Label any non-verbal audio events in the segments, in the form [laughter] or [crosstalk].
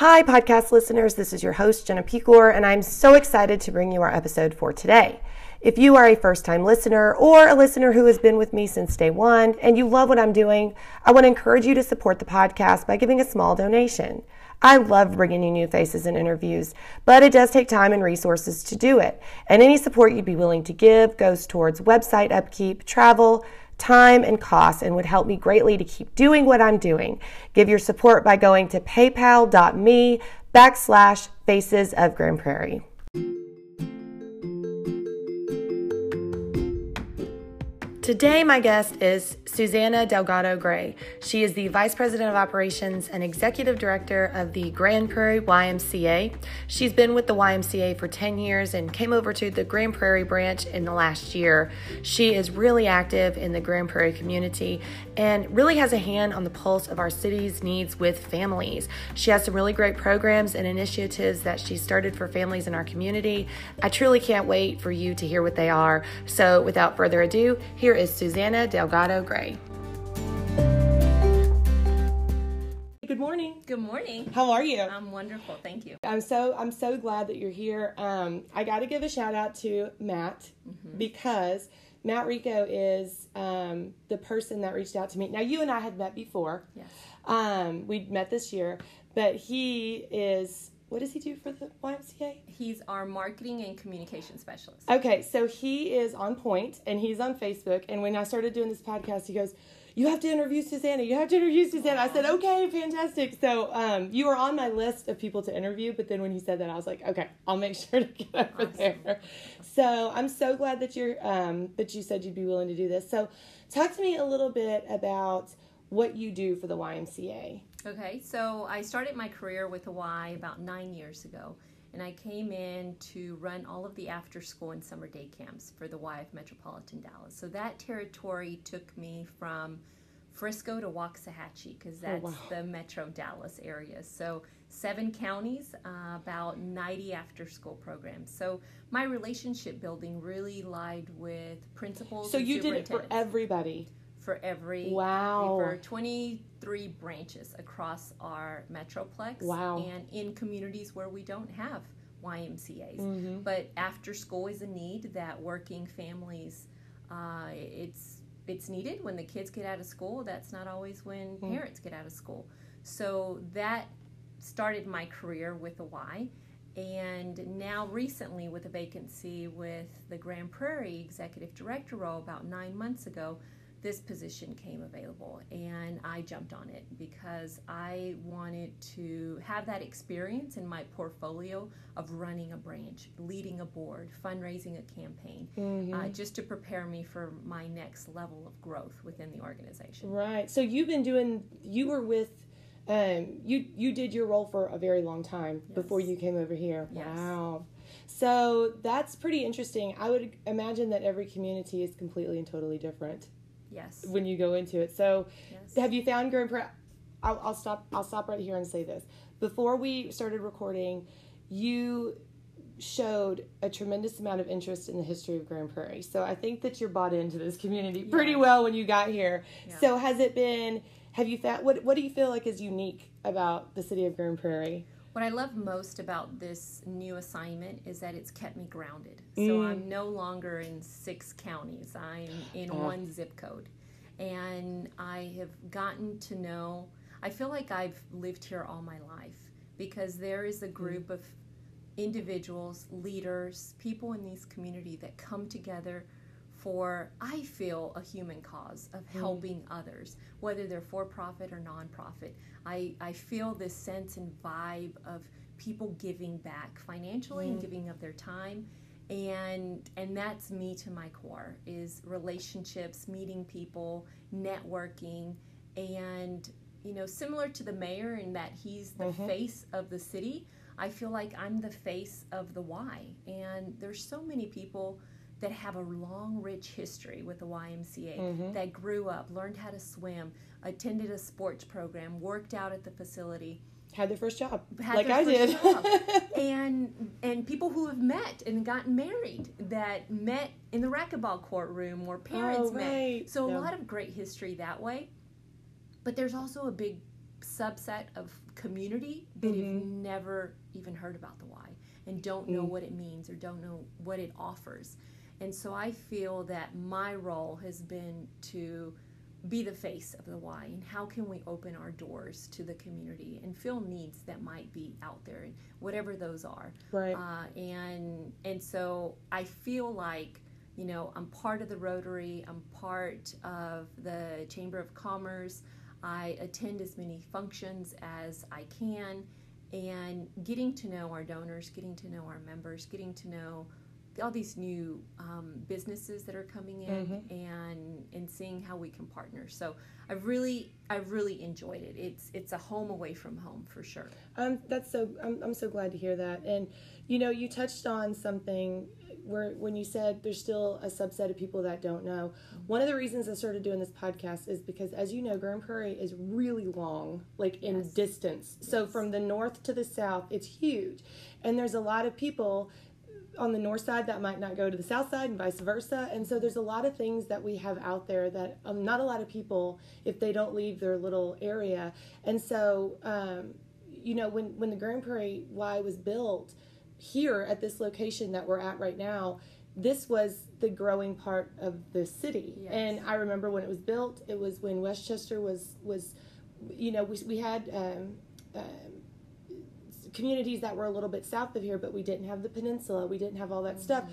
Hi, podcast listeners. This is your host, Jenna Pecor, and I'm so excited to bring you our episode for today. If you are a first time listener or a listener who has been with me since day one and you love what I'm doing, I want to encourage you to support the podcast by giving a small donation. I love bringing you new faces and interviews, but it does take time and resources to do it. And any support you'd be willing to give goes towards website upkeep, travel, time, and costs and would help me greatly to keep doing what I'm doing. Give your support by going to paypal.me backslash faces of Grand Prairie. Today, my guest is Susanna Delgado Gray. She is the Vice President of Operations and Executive Director of the Grand Prairie YMCA. She's been with the YMCA for 10 years and came over to the Grand Prairie branch in the last year. She is really active in the Grand Prairie community and really has a hand on the pulse of our city's needs with families. She has some really great programs and initiatives that she started for families in our community. I truly can't wait for you to hear what they are. So, without further ado, here is Susana Delgado Gray. Good morning. Good morning. How are you? I'm wonderful. Thank you. I'm so I'm so glad that you're here. Um, I got to give a shout out to Matt Mm-hmm. because Matt Rico is um, the person that reached out to me. Now you and I had met before. Yes. Um, we met this year, but he is what does he do for the YMCA? He's our marketing and communication specialist. Okay, so he is on point and he's on Facebook. And when I started doing this podcast, he goes, You have to interview Susanna. You have to interview Susanna. I said, Okay, fantastic. So um, you were on my list of people to interview. But then when he said that, I was like, Okay, I'll make [laughs] sure to get over there. So I'm so glad that you're um, that you said you'd be willing to do this. So talk to me a little bit about what you do for the YMCA. Okay, so I started my career with the Y about nine years ago, and I came in to run all of the after school and summer day camps for the Y of Metropolitan Dallas. So that territory took me from Frisco to Waxahachie because that's wow. the Metro Dallas area. So seven counties, uh, about 90 after school programs. So my relationship building really lied with principals. So you did it for everybody. for every Wow. for 23 branches across our metroplex Wow. and in communities where we don't have YMCA's Mm-hmm. but after school is a need that working families uh, it's it's needed when the kids get out of school. That's not always when Mm. parents get out of school. So that started my career with a Y. And now recently with a vacancy with the Grand Prairie executive director role about nine months ago this position came available and I jumped on it because I wanted to have that experience in my portfolio of running a branch, leading a board, fundraising a campaign, Mm-hmm. uh, just to prepare me for my next level of growth within the organization. Right. So you've been doing. You were with. Um, you you did your role for a very long time before you came over here. Yes. Wow. So that's pretty interesting. I would imagine that every community is completely and totally different Yes. when you go into it. So yes. have you found Grand Prairie? I'll, I'll stop. I'll stop right here and say this. Before we started recording, you showed a tremendous amount of interest in the history of Grand Prairie. So I think that you're bought into this community pretty well when you got here. Yeah. So has it been? Have you found what? What do you feel like is unique about the city of Grand Prairie? What I love most about this new assignment is that it's kept me grounded. Mm. So I'm no longer in six counties, I'm in Ah. one zip code. And I have gotten to know, I feel like I've lived here all my life because there is a group of individuals, leaders, people in these community that come together for I feel a human cause of mm. helping others, whether they're for profit or nonprofit. I, I feel this sense and vibe of people giving back financially and mm. giving of their time and and that's me to my core is relationships meeting people networking and you know similar to the mayor in that he's the mm-hmm. face of the city i feel like i'm the face of the Y. and there's so many people that have a long rich history with the ymca mm-hmm. that grew up learned how to swim attended a sports program worked out at the facility Had their first job, had like their I first did. job. [laughs] and and people who have met and gotten married that met in the racquetball courtroom where oh, parents Oh, right. met. So a lot of great history that way. But there's also a big subset of community that have mm-hmm. never even heard about the Y and don't know mm. what it means or don't know what it offers. And so I feel that my role has been to be the face of the Y and how can we open our doors to the community and fill needs that might be out there and whatever those are. Right. Uh, and and so I feel like you know I'm part of the Rotary. I'm part of the Chamber of Commerce. I attend as many functions as I can, and getting to know our donors, getting to know our members, getting to know all these new um, businesses that are coming in and and seeing how we can partner so i've really i've really enjoyed it it's it's a home away from home for sure Um, that's so. I'm, I'm so glad to hear that. And you know, you touched on something where when you said there's still a subset of people that don't know. One of the reasons I started doing this podcast is because, as you know, Grand Prairie is really long, like in Yes. distance. So from the north to the south, it's huge, and there's a lot of people on the north side that might not go to the south side and vice versa. And so there's a lot of things that we have out there that um, not a lot of people if they don't leave their little area. And so um, you know when when the grand prairie y was built here at this location that we're at right now this was the growing part of the city. Yes. and i remember when it was built it was when westchester was was you know we, we had um, um, communities that were a little bit south of here, but we didn't have the peninsula. We didn't have all that stuff.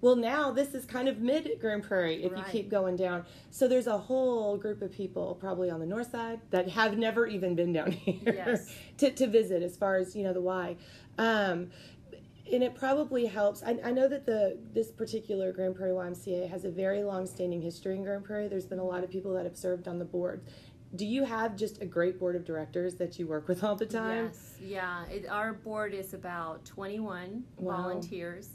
Well, now this is kind of mid Grand Prairie if you keep going down. So there's a whole group of people probably on the north side that have never even been down [laughs] here Yes. to, to visit as far as, you know, the Y. Um, and it probably helps. I, I know that the this particular Grand Prairie YMCA has a very long-standing history in Grand Prairie. There's been a lot of people that have served on the board. Do you have just a great board of directors that you work with all the time? Yes, yeah. It, our board is about 21 Wow. volunteers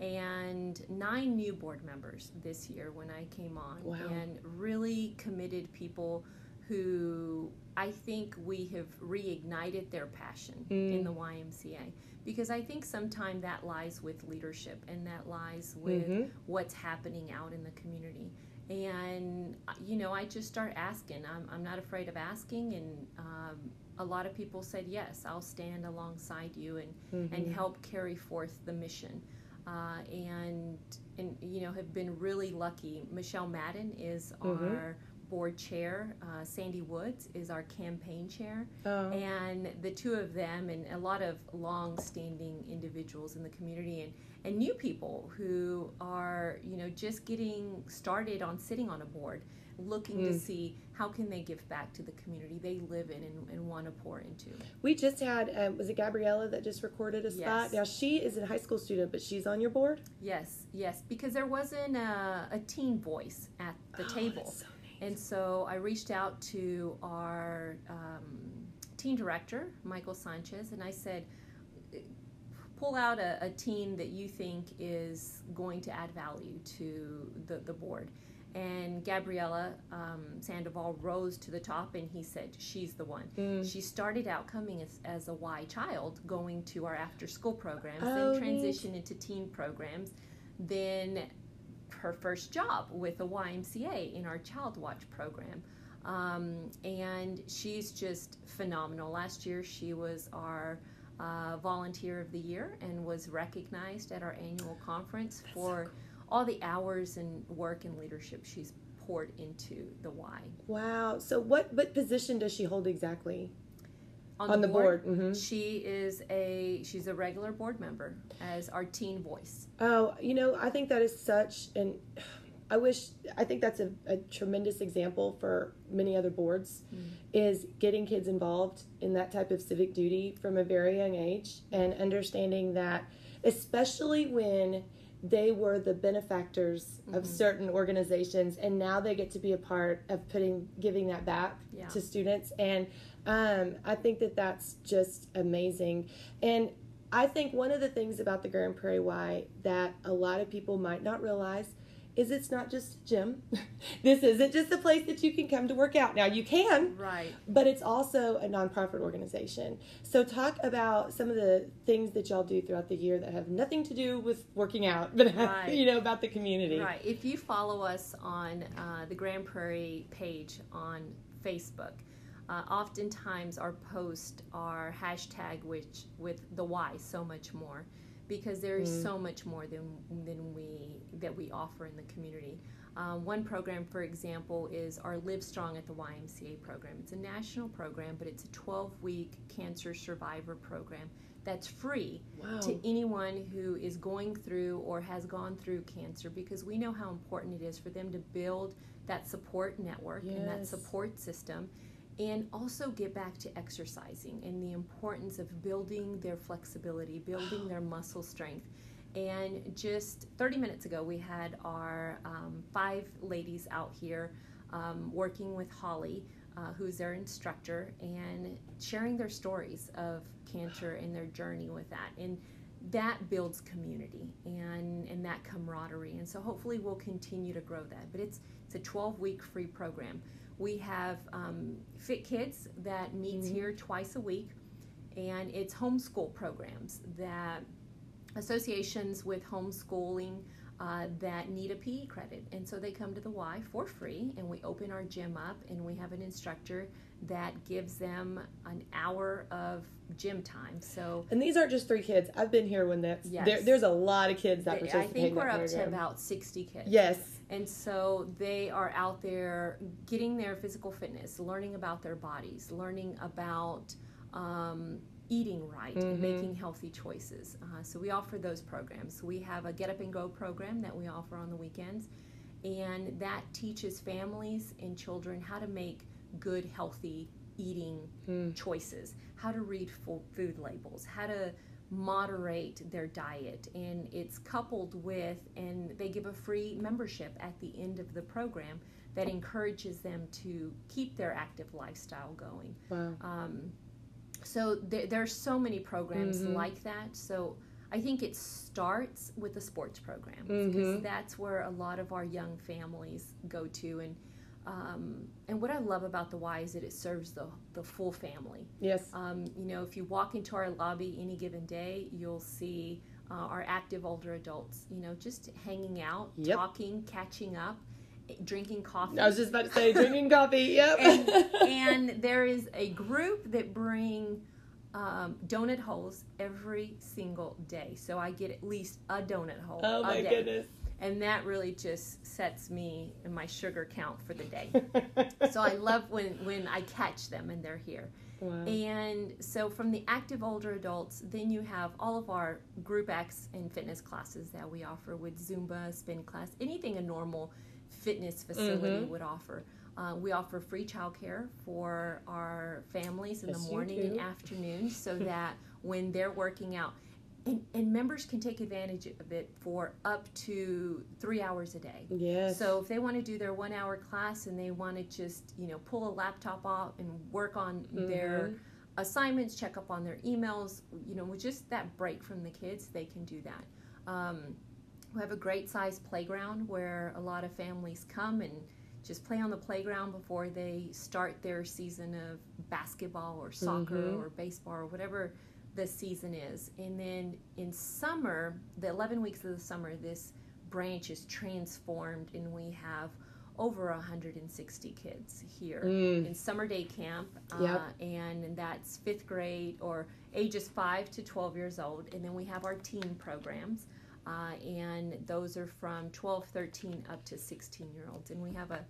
and nine new board members this year when I came on. Wow. And really committed people who I think we have reignited their passion in the YMCA. Because I think sometimes that lies with leadership and that lies with Mhm. what's happening out in the community. And, you know, I just start asking. I'm, I'm not afraid of asking. And um, a lot of people said, yes, I'll stand alongside you and, Mm-hmm. and help carry forth the mission. Uh, and, and, you know, have been really lucky. Michelle Madden is Mhm. our board chair, uh, Sandy Woods is our campaign chair. Oh. And the two of them, and a lot of long standing individuals in the community, and, and new people who are, you know, just getting started on sitting on a board, looking to Mm. see how can they give back to the community they live in and, and want to pour into. We just had, um, was it Gabriella that just recorded a spot? Yes. Now, she is a high school student, but she's on your board? Yes, yes, because there wasn't a, a teen voice at the Oh, table. so. And so I reached out to our um, teen director, Michael Sanchez, and I said, pull out a, a teen that you think is going to add value to the, the board. And Gabriella um, Sandoval rose to the top and he said, She's the one. Mm. She started out coming as, as a Y child, going to our after school programs, Oh, then neat. transitioned into teen programs. Then her first job with the YMCA in our Child Watch program. Um, and she's just phenomenal. Last year, she was our uh, Volunteer of the Year and was recognized at our annual conference for all the hours and work and leadership she's poured into the Y. Wow. So, what, what position does she hold exactly? On the board, mhm. she is a she's a regular board member as our teen voice. Oh, you know, I think that is such an. I wish. I think that's a, a tremendous example for many other boards, is getting kids involved in that type of civic duty from a very young age and understanding that, especially when they were the benefactors of certain organizations and now they get to be a part of putting giving that back Yeah. to students and um, i think that that's just amazing and I think one of the things about the Grand Prairie Y that a lot of people might not realize is it's not just a gym. [laughs] this isn't just a place that you can come to work out. Now you can, Right. but it's also a nonprofit organization. So talk about some of the things that y'all do throughout the year that have nothing to do with working out, [laughs] but Right. you know about the community. Right. If you follow us on uh, the Grand Prairie page on Facebook, uh, oftentimes our posts are hashtag which with the why so much more because there is mm. so much more than than we that we offer in the community. Um, one program, for example, is our Livestrong at the YMCA program. It's a national program, but it's a 12 week cancer survivor program that's free wow. to anyone who is going through or has gone through cancer because we know how important it is for them to build that support network yes. and that support system and also get back to exercising and the importance of building their flexibility, building their muscle strength. And just 30 minutes ago, we had our um, five ladies out here um, working with Holly, uh, who's their instructor, and sharing their stories of cancer and their journey with that. And that builds community and, and that camaraderie. And so hopefully we'll continue to grow that. But it's, it's a 12 week free program. We have um, Fit Kids that meets mm-hmm. here twice a week, and it's homeschool programs that associations with homeschooling uh, that need a PE credit. And so they come to the Y for free, and we open our gym up, and we have an instructor that gives them an hour of gym time. So and these aren't just three kids. I've been here when that's yes. there, there's a lot of kids that participate. I think we're up to about sixty kids. Yes. And so they are out there getting their physical fitness, learning about their bodies, learning about um, eating right mm-hmm. and making healthy choices. Uh, so we offer those programs. We have a Get Up and Go program that we offer on the weekends, and that teaches families and children how to make good, healthy eating mm. choices, how to read food labels, how to moderate their diet and it's coupled with and they give a free membership at the end of the program that encourages them to keep their active lifestyle going wow. Um, so there, there, are so many programs mm-hmm. like that so i think it starts with the sports program because mm-hmm. that's where a lot of our young families go to and um, and what I love about the Y is that it serves the, the full family. Yes. Um, you know, if you walk into our lobby any given day, you'll see uh, our active older adults, you know, just hanging out, yep. talking, catching up, drinking coffee. I was just about to say, drinking coffee, [laughs] yep. And, and, there is a group that bring um, donut holes every single day. So I get at least a donut hole. Oh my day. goodness and that really just sets me and my sugar count for the day. [laughs] so I love when when I catch them and they're here. Wow. And so from the active older adults, then you have all of our group X and fitness classes that we offer with Zumba, spin class, anything a normal fitness facility mm-hmm. would offer. Uh, we offer free childcare for our families in yes, the morning and afternoon so that when they're working out, and, and members can take advantage of it for up to three hours a day. Yes. So if they want to do their one hour class and they want to just, you know, pull a laptop off and work on mm-hmm. their assignments, check up on their emails, you know, with just that break from the kids, they can do that. Um, we have a great sized playground where a lot of families come and just play on the playground before they start their season of basketball or soccer mm-hmm. or baseball or whatever the season is. And then in summer, the 11 weeks of the summer, this branch is transformed and we have over 160 kids here mm. in summer day camp. Uh, and that's fifth grade or ages 5 to 12 years old. And then we have our teen programs. Uh, and those are from 12, 13 up to 16 year olds. And we have a,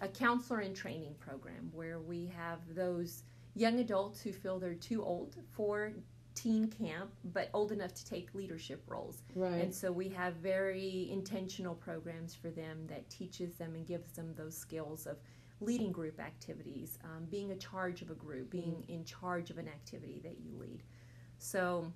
a counselor and training program where we have those young adults who feel they're too old for teen camp, but old enough to take leadership roles. Right. And so we have very intentional programs for them that teaches them and gives them those skills of leading group activities, um, being a charge of a group, being mm-hmm. in charge of an activity that you lead. So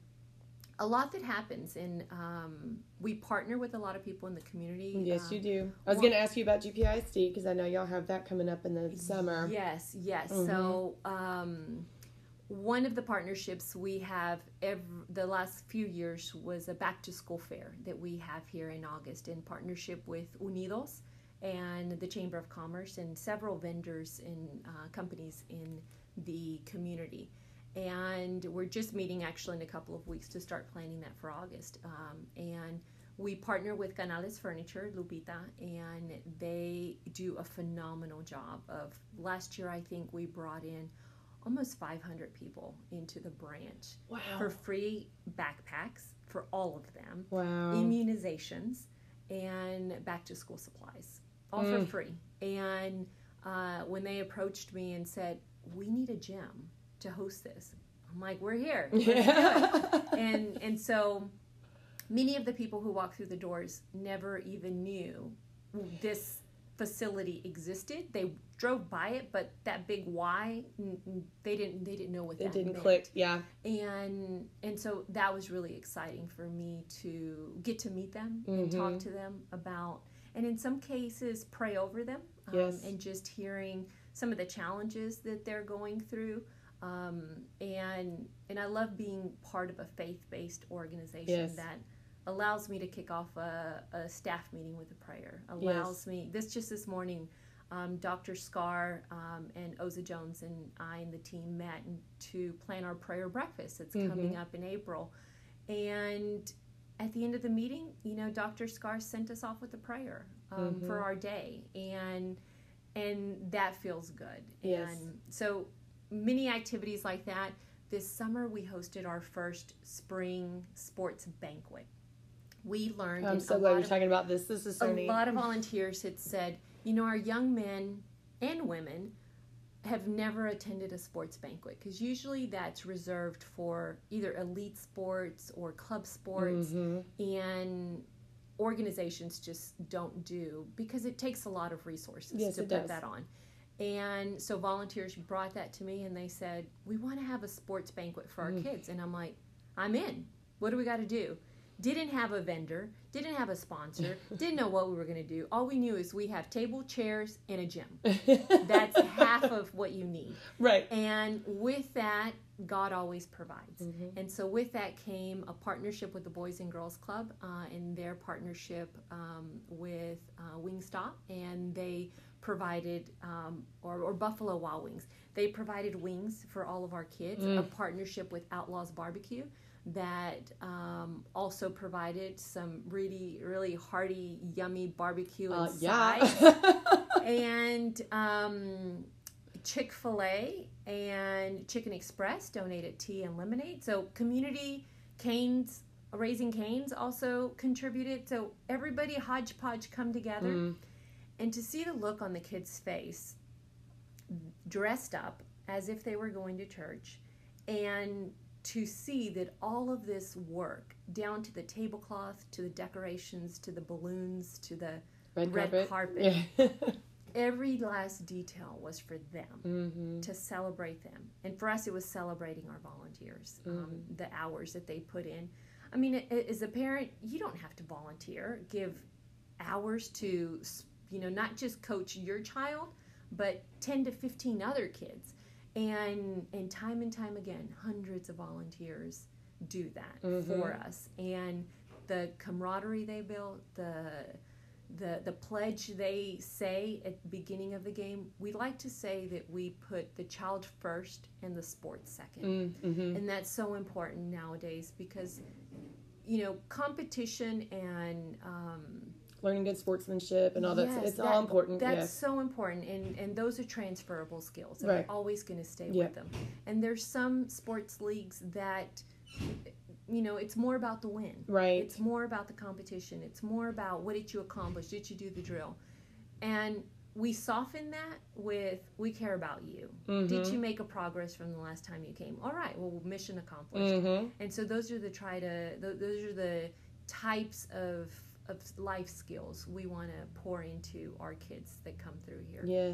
a lot that happens and um, we partner with a lot of people in the community yes um, you do i was well, going to ask you about gpisd because i know y'all have that coming up in the summer yes yes mm-hmm. so um, one of the partnerships we have every, the last few years was a back to school fair that we have here in August in partnership with Unidos and the Chamber of Commerce and several vendors and uh, companies in the community. And we're just meeting actually in a couple of weeks to start planning that for August. Um, and we partner with Canales Furniture, Lupita, and they do a phenomenal job. Of last year, I think we brought in almost 500 people into the branch wow. for free backpacks for all of them, wow. immunizations, and back to school supplies, all mm. for free. And uh, when they approached me and said, "We need a gym to host this," I'm like, "We're here." [laughs] Yeah. and and so many of the people who walk through the doors never even knew this facility existed. They drove by it, but that big Y, they didn't they didn't know what that. it didn't meant. click. Yeah, and and so that was really exciting for me to get to meet them mm-hmm. and talk to them about, and in some cases pray over them, um, yes. and just hearing some of the challenges that they're going through. Um, and and I love being part of a faith based organization yes. that allows me to kick off a, a staff meeting with a prayer. Allows yes. me this just this morning. Um, Dr. Scar um, and Oza Jones and I and the team met to plan our prayer breakfast. that's mm-hmm. coming up in April, and at the end of the meeting, you know, Dr. Scar sent us off with a prayer um, mm-hmm. for our day, and and that feels good. Yes. And so many activities like that. This summer, we hosted our first spring sports banquet we learned. I'm so glad you're of, talking about this. This is so a neat. lot of volunteers had said, you know, our young men and women have never attended a sports banquet because usually that's reserved for either elite sports or club sports mm-hmm. and organizations just don't do because it takes a lot of resources yes, to put does. that on and so volunteers brought that to me and they said we want to have a sports banquet for our mm. kids and i'm like i'm in what do we got to do didn't have a vendor, didn't have a sponsor, [laughs] didn't know what we were going to do. All we knew is we have table, chairs, and a gym. [laughs] That's half of what you need. Right. And with that, God always provides. Mm-hmm. And so with that came a partnership with the Boys and Girls Club uh, and their partnership um, with uh, Wingstop, and they provided, um, or, or, Buffalo Wild Wings. They provided wings for all of our kids, mm. a partnership with Outlaws Barbecue that um, also provided some really, really hearty, yummy barbecue uh, inside. Yeah. [laughs] and um, Chick fil A and Chicken Express donated tea and lemonade. So, community canes, Raising Cane's also contributed. So, everybody hodgepodge come together. Mm. And to see the look on the kids' face, dressed up as if they were going to church, and to see that all of this work, down to the tablecloth, to the decorations, to the balloons, to the red, red carpet, carpet [laughs] every last detail was for them mm-hmm. to celebrate them. And for us, it was celebrating our volunteers, um, mm-hmm. um, the hours that they put in. I mean, as a parent, you don't have to volunteer, give hours to, you know, not just coach your child, but 10 to 15 other kids and and time and time again hundreds of volunteers do that mm-hmm. for us and the camaraderie they built the the the pledge they say at the beginning of the game we like to say that we put the child first and the sports 2nd mm-hmm. and that's so important nowadays because you know competition and um, learning good sportsmanship and all that. Yes, it's that, all important. That's yes. so important, and and those are transferable skills. And right. They're always going to stay yeah. with them. And there's some sports leagues that. You know, it's more about the win. Right. It's more about the competition. It's more about what did you accomplish? Did you do the drill? And we soften that with we care about you. Mm-hmm. Did you make a progress from the last time you came? All right, well, mission accomplished. Mm-hmm. And so those are the try to those are the types of of life skills we want to pour into our kids that come through here. Yeah.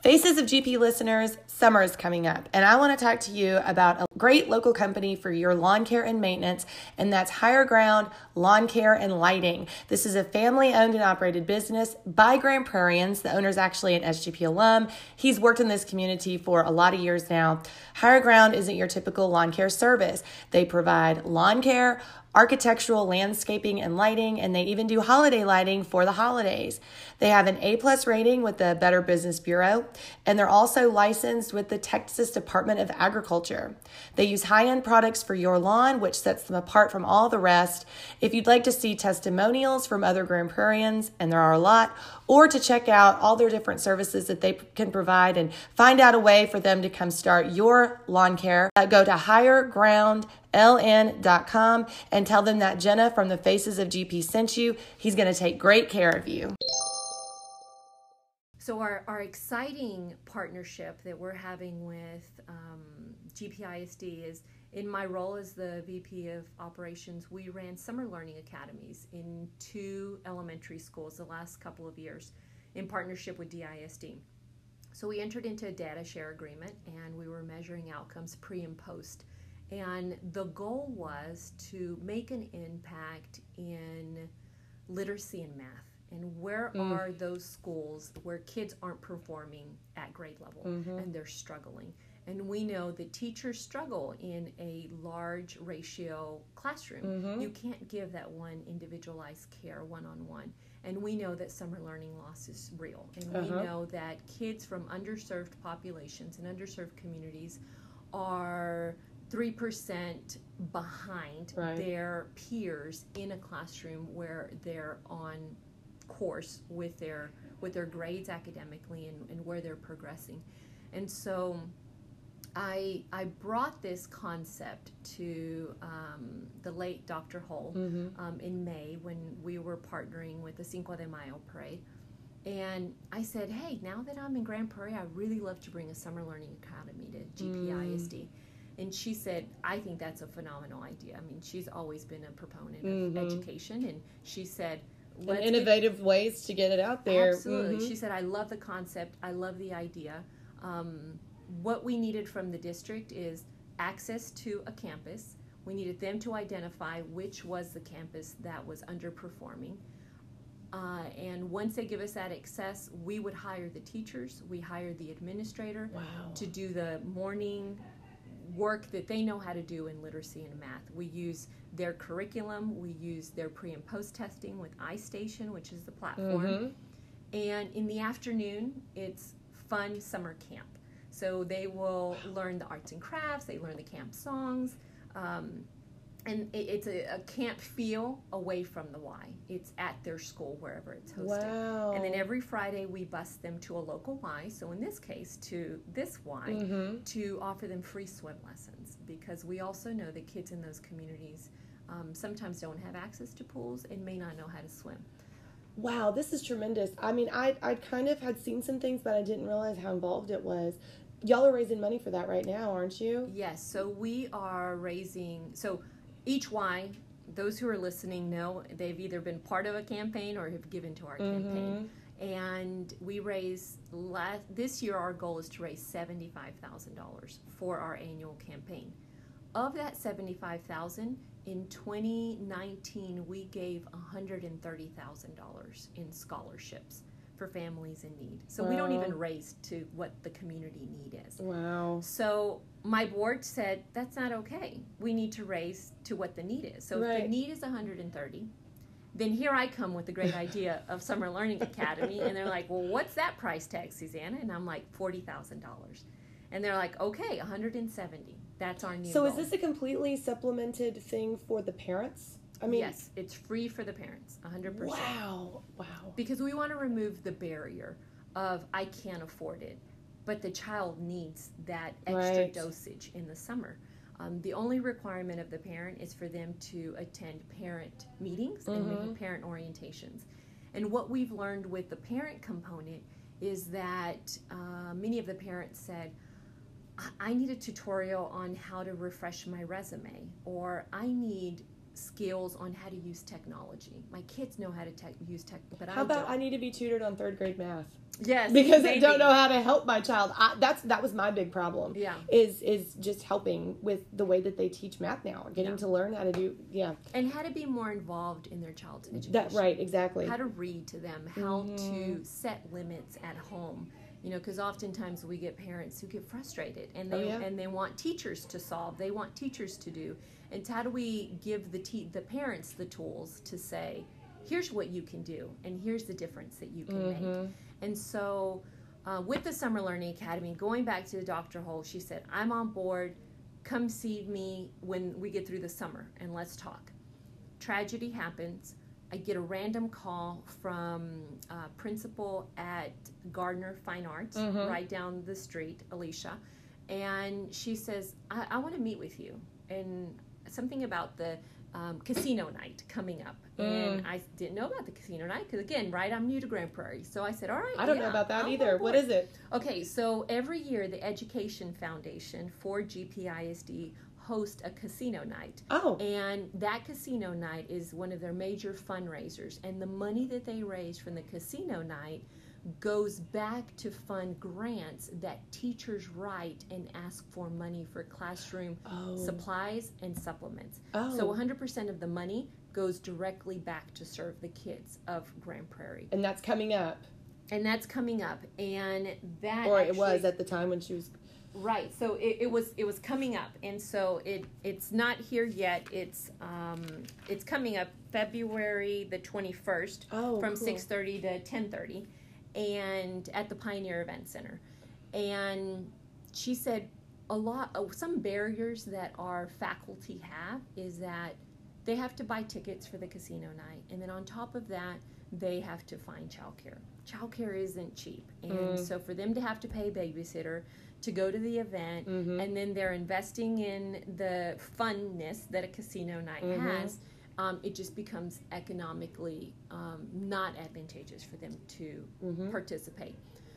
Faces of GP listeners, summer is coming up, and I want to talk to you about a great local company for your lawn care and maintenance, and that's Higher Ground Lawn Care and Lighting. This is a family owned and operated business by Grand Prairians. The owner is actually an SGP alum. He's worked in this community for a lot of years now. Higher Ground isn't your typical lawn care service, they provide lawn care, architectural, landscaping, and lighting, and they even do holiday lighting for the holidays. They have an A plus rating with the Better Business Bureau, and they're also licensed with the Texas Department of Agriculture. They use high end products for your lawn, which sets them apart from all the rest. If you'd like to see testimonials from other Grand Prairies, and there are a lot, or to check out all their different services that they can provide and find out a way for them to come start your lawn care, uh, go to highergroundln.com and tell them that Jenna from the Faces of GP sent you. He's going to take great care of you. So, our, our exciting partnership that we're having with um, GPISD is in my role as the VP of Operations, we ran summer learning academies in two elementary schools the last couple of years in partnership with DISD. So we entered into a data share agreement and we were measuring outcomes pre and post. And the goal was to make an impact in literacy and math. And where mm. are those schools where kids aren't performing at grade level mm-hmm. and they're struggling? And we know that teachers struggle in a large ratio classroom. Mm-hmm. You can't give that one individualized care one on one. And we know that summer learning loss is real. And uh-huh. we know that kids from underserved populations and underserved communities are 3% behind right. their peers in a classroom where they're on course with their with their grades academically and, and where they're progressing. And so I, I brought this concept to um, the late Dr. Hull mm-hmm. um, in May when we were partnering with the Cinco de Mayo parade. And I said, hey, now that I'm in Grand Prairie, I really love to bring a summer learning academy to GPISD. Mm. And she said, I think that's a phenomenal idea. I mean, she's always been a proponent mm-hmm. of education. And she said, and innovative get... ways to get it out there. Absolutely. Mm-hmm. She said, I love the concept, I love the idea. Um, what we needed from the district is access to a campus. We needed them to identify which was the campus that was underperforming. Uh, and once they give us that access, we would hire the teachers, we hire the administrator wow. to do the morning work that they know how to do in literacy and math. We use their curriculum, we use their pre and post testing with iStation, which is the platform. Mm-hmm. And in the afternoon, it's fun summer camp. So they will learn the arts and crafts, they learn the camp songs. Um, and it, it's a, a, camp feel away from the Y. It's at their school wherever it's hosted. Wow. And then every Friday we bus them to a local Y. So in this case, to this Y, mm-hmm. to offer them free swim lessons because we also know that kids in those communities um, sometimes don't have access to pools and may not know how to swim. Wow, this is tremendous. I mean, I I kind of had seen some things, but I didn't realize how involved it was y'all are raising money for that right now, aren't you? Yes. So we are raising. So each Y, those who are listening know they've either been part of a campaign or have given to our mm-hmm. campaign. And we raise last, this year. Our goal is to raise seventy five thousand dollars for our annual campaign. Of that seventy five thousand, in 2019 we gave $130,000 in scholarships for families in need. So wow. we don't even raise to what the community need is. Wow. So my board said that's not okay. We need to raise to what the need is. So right. if the need is 130, then here I come with the great [laughs] idea of Summer Learning Academy, and they're like, "Well, what's that price tag, Susanna?" And I'm like, forty thousand dollars, and they're like, "Okay, 170. That's our new." So goal. is this a completely supplemented thing for the parents? I mean, yes, it's free for the parents, 100%. Wow, wow. Because we want to remove the barrier of I can't afford it, but the child needs that extra right. dosage in the summer. Um, the only requirement of the parent is for them to attend parent meetings mm-hmm. and parent orientations. And what we've learned with the parent component is that uh, many of the parents said, I need a tutorial on how to refresh my resume, or I need skills on how to use technology. My kids know how to te- use tech, but how I about don't. I need to be tutored on third grade math? Yes, because maybe. I don't know how to help my child. I, that's that was my big problem. Yeah, is is just helping with the way that they teach math now, getting yeah. to learn how to do yeah, and how to be more involved in their child's education. That right, exactly. How to read to them, how mm-hmm. to set limits at home you know because oftentimes we get parents who get frustrated and they Oh, yeah. and they want teachers to solve they want teachers to do and how do we give the te- the parents the tools to say here's what you can do and here's the difference that you can make. And so uh, with the summer learning academy going back to the dr Hull she said i'm on board. Come see me when we get through the summer and let's talk. Tragedy happens. I get a random call from uh, principal at Garner fine arts Mhm. right down the street alicia and she says i, I want to meet with you. And something about the um, casino night coming up and i didn't know about the casino night because again right i'm new to grand prairie so i said all right I don't know about that on either. What is it? Okay, so every year the Education Foundation for GPISD hosts a casino night. Oh, And that casino night is one of their major fundraisers. And the money that they raise from the casino night goes back to fund grants that teachers write and ask for money for classroom oh, supplies and supplements. oh. So 100% of the money goes directly back to serve the kids of Grand Prairie. and that's coming up, And that's coming up. And that or it was at the time when she was. Right. So it, it was it was coming up, and so it it's not here yet. It's um it's coming up February the twenty first Oh, from cool. six thirty to ten thirty, and at the Pioneer Event Center, and she said a lot of some barriers that our faculty have is that they have to buy tickets for the casino night, and then on top of that, they have to find childcare. Childcare isn't cheap, and Mm. so for them to have to pay a babysitter to go to the event, Mhm. and then they're investing in the funness that a casino night Mhm. has. Um, it just becomes economically um, not advantageous for them to Mhm. participate.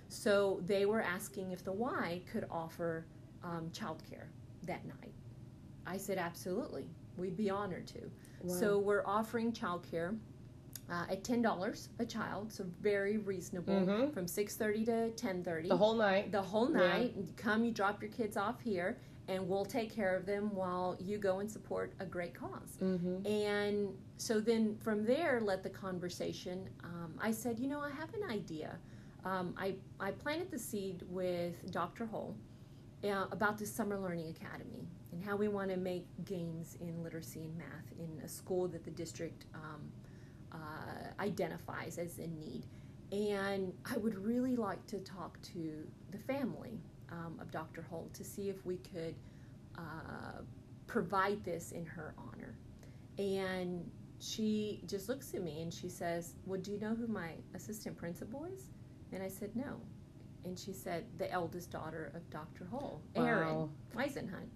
So they were asking if the Y could offer um, childcare that night. I said, absolutely. We'd be honored to. Wow. So we're offering childcare uh, at ten dollars a child, so very reasonable, Mhm. from six thirty to ten thirty. the whole night. the whole Yeah. night. You Come, you drop your kids off here, and we'll take care of them while you go and support a great cause. Mm-hmm. And so then from there, let the conversation. Um, I said, you know, I have an idea. Um, I, I planted the seed with Dr. Hull uh, about the Summer Learning Academy and how we want to make gains in literacy and math in a school that the district um, uh, identifies as in need. And I would really like to talk to the family um, of Dr. Hull to see if we could uh, provide this in her honor. And she just looks at me and she says, Well, do you know who my assistant principal is? And I said, No. And she said, The eldest daughter of Dr. Hull, Erin Wow. Weisenhunt.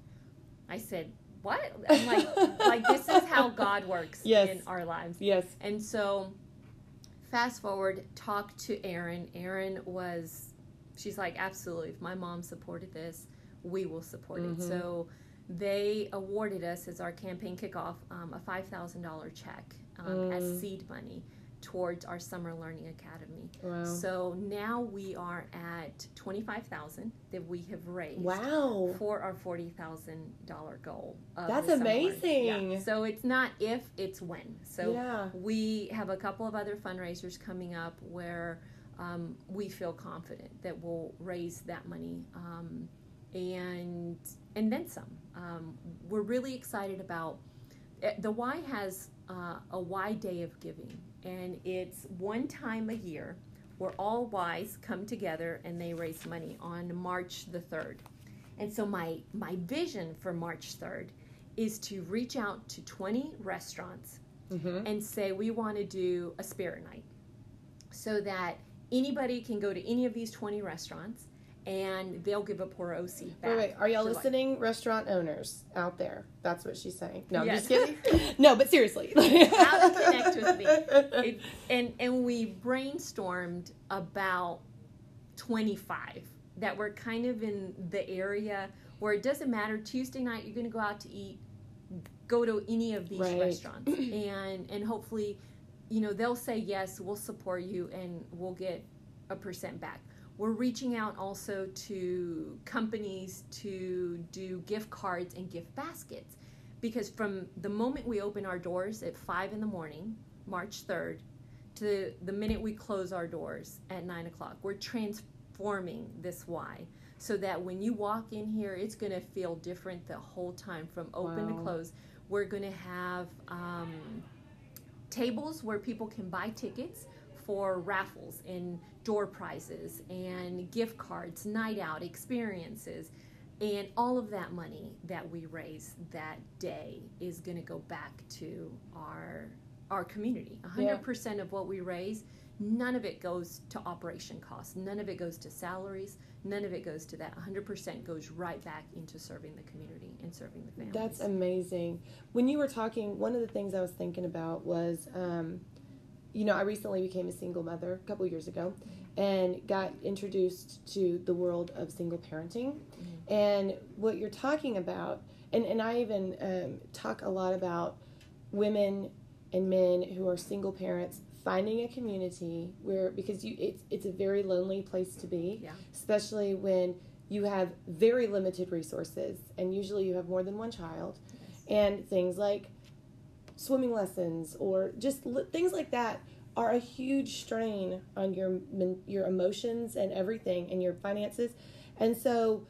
I said, What? I'm like, [laughs] like this is how God works Yes. in our lives. Yes. And so, fast forward, talk to Erin. Erin was, she's like, absolutely. If my mom supported this, we will support Mhm. it. So, they awarded us as our campaign kickoff um, a five thousand dollar check um, as Mm. seed money towards our summer learning academy. Wow. So now we are at twenty five thousand that we have raised wow. for our forty thousand dollar goal. of That's the summer learning. amazing. Yeah. So it's not if, it's when. So yeah. we have a couple of other fundraisers coming up where um, we feel confident that we'll raise that money um, and and then some. Um, we're really excited about eh, the Y has uh, a Y Day of Giving, and it's one time a year where all Ys come together and they raise money on March the third. And so my my vision for March third is to reach out to 20 restaurants Mm-hmm. and say we want to do a spirit night so that anybody can go to any of these 20 restaurants and they'll give a poor OC back. Wait, wait. Are y'all listening, restaurant owners out there? That's what she's saying. No, I'm just kidding. [laughs] no, but seriously. How to connect with me. It, and and we brainstormed about 25 that were kind of in the area where it doesn't matter Tuesday night you're going to go out to eat go to any of these Right. restaurants [clears throat] and and hopefully you know they'll say yes we'll support you and we'll get a percent back we're reaching out also to companies to do gift cards and gift baskets because from the moment we open our doors at 5 in the morning march 3rd to the minute we close our doors at 9 o'clock we're transforming this Y so that when you walk in here, it's going to feel different the whole time from open Wow. to close. We're going to have um, tables where people can buy tickets for raffles and door prizes and gift cards, night out experiences. And all of that money that we raise that day is going to go back to our our community. 100% of what we raise, none of it goes to operation costs. None of it goes to salaries. None of it goes to that. 100% goes right back into serving the community and serving the families. That's amazing. When you were talking, one of the things I was thinking about was, um, you know, I recently became a single mother a couple years ago and got introduced to the world of single parenting. And what you're talking about, and, and I even um, talk a lot about women and men who are single parents finding a community where because you it's it's a very lonely place to be. Yeah. especially when you have very limited resources and usually you have more than one child. And things like swimming lessons or just li- things like that are a huge strain on your your emotions and everything and your finances. And so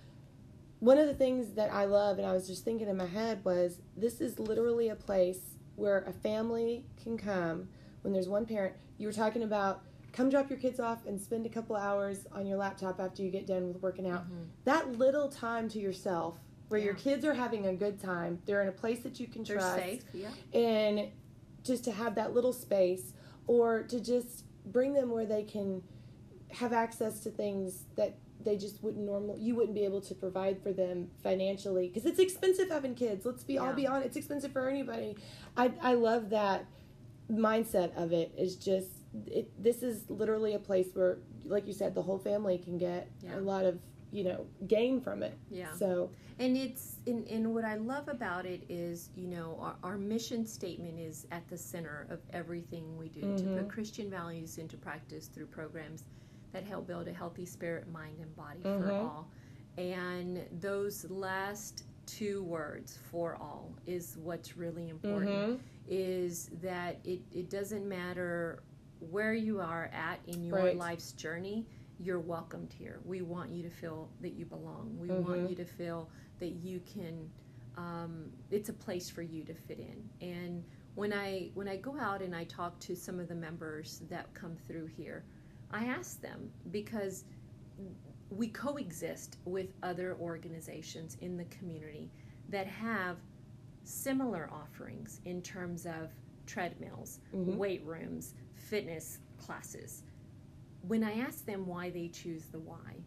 one of the things that I love and I was just thinking in my head was this is literally a place where a family can come when there's one parent you were talking about come drop your kids off and spend a couple hours on your laptop after you get done with working out mm-hmm. that little time to yourself where your kids are having a good time they're in a place that you can They're trust safe. Yeah. and just to have that little space or to just bring them where they can have access to things that they just wouldn't normal you wouldn't be able to provide for them financially because it's expensive having kids let's be all be honest it's expensive for anybody i i love that mindset of it is just it this is literally a place where like you said the whole family can get Yeah. a lot of you know gain from it Yeah. so And it's and, and what I love about it is, you know, our, our mission statement is at the center of everything we do to Mhm. put Christian values into practice through programs that help build a healthy spirit, mind, and body for Mhm. all. And those last two words, for all, is what's really important. mhm. Is that it, it doesn't matter where you are at in your Right. life's journey, you're welcomed here. We want you to feel that you belong. We Mhm. want you to feel that you can. Um, it's a place for you to fit in. And when I when I go out and I talk to some of the members that come through here, I ask them because we coexist with other organizations in the community that have similar offerings in terms of treadmills, Mhm. weight rooms, fitness classes. When I ask them why they choose the Y,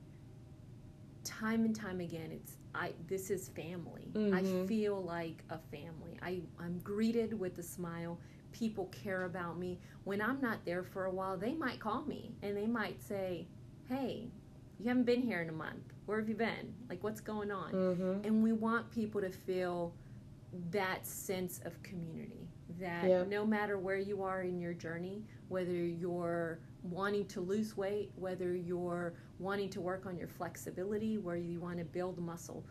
time and time again, it's I. This is family. I Mhm. feel like a family. I I'm greeted with a smile. People care about me. When I'm not there for a while, they might call me and they might say, "Hey, you haven't been here in a month. Where have you been? Like, what's going on?" Mhm. and we want people to feel that sense of community that Yeah. no matter where you are in your journey whether you're wanting to lose weight whether you're wanting to work on your flexibility where you want to build muscle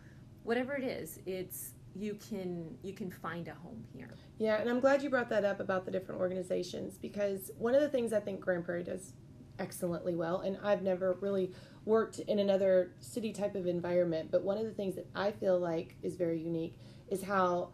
whatever it is it's you can you can find a home here Yeah, and I'm glad you brought that up about the different organizations because one of the things I think Grand Prairie does excellently well, and I've never really worked in another city type of environment, but one of the things that I feel like is very unique is how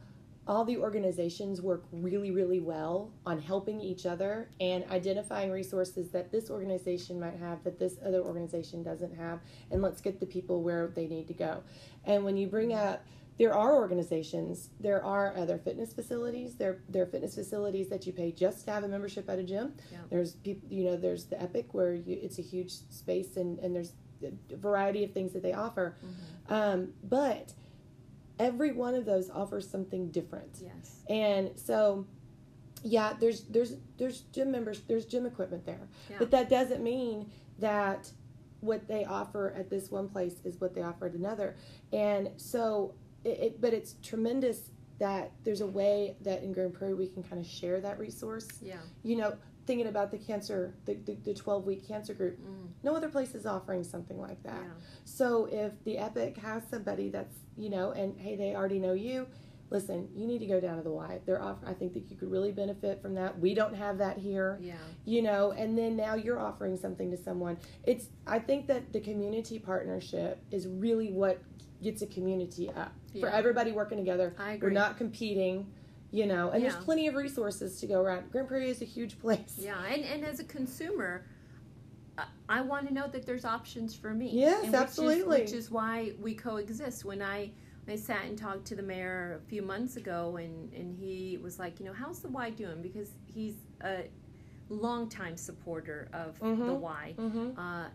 all the organizations work really, really well on helping each other and identifying resources that this organization might have that this other organization doesn't have, and let's get the people where they need to go. And when you bring up there are organizations, there are other fitness facilities. There, there are fitness facilities that you pay just to have a membership at a gym. Yeah. There's people, you know, there's the Epic where you, it's a huge space and, and there's a variety of things that they offer. Um, but every one of those offers something different. yes And so, yeah, there's there's there's gym members, there's gym equipment there, Yeah. but that doesn't mean that what they offer at this one place is what they offer at another. And so, it, it but it's tremendous that there's a way that in Grand Prairie we can kind of share that resource. yeah You know, thinking about the cancer, the the, the 12 week cancer group, mm, no other place is offering something like that. yeah So if the Epic has somebody that's, you know, and hey, they already know you, listen, you need to go down to the Y. They're off. I think that you could really benefit from that. We don't have that here. Yeah. You know, and then now you're offering something to someone. It's. I think that the community partnership is really what gets a community up for everybody working together. I agree. We're not competing. You know, and Yeah. there's plenty of resources to go around. Grand Prairie is a huge [laughs] place. Yeah, and, and as a consumer, I, want to know that there's options for me. Yes, which is- absolutely. which is why we coexist. When I I sat and talked to the mayor a few months ago, and and he was like, you know, how's the Y doing? Because he's a longtime supporter of the Mhm. Y, Mm-hmm. uh,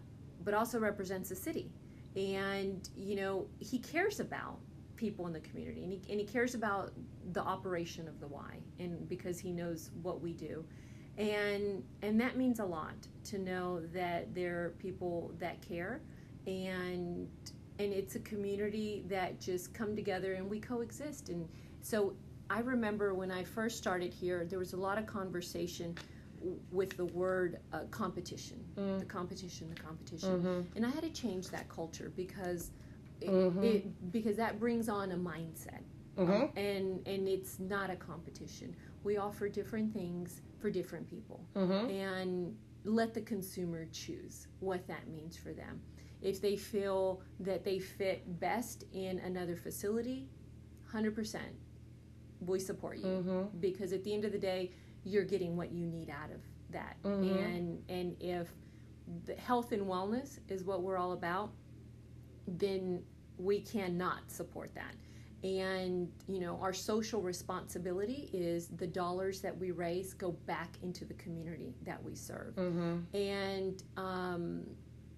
but also represents the city, and you know, he cares about people in the community, and he and he cares about the operation of the Y, and because he knows what we do and and that means a lot to know that there are people that care and and it's a community that just come together and we coexist and so i remember when i first started here there was a lot of conversation with the word uh, competition Mm. the competition the competition Mm-hmm. and i had to change that culture because it, Mhm. it because that brings on a mindset Mm-hmm. and and it's not a competition we offer different things for different people Mm-hmm. and let the consumer choose what that means for them if they feel that they fit best in another facility 100% we support you Mm-hmm. because at the end of the day you're getting what you need out of that Mhm. and and if the health and wellness is what we're all about then we cannot support that and you know our social responsibility is the dollars that we raise go back into the community that we serve Mm-hmm. and um,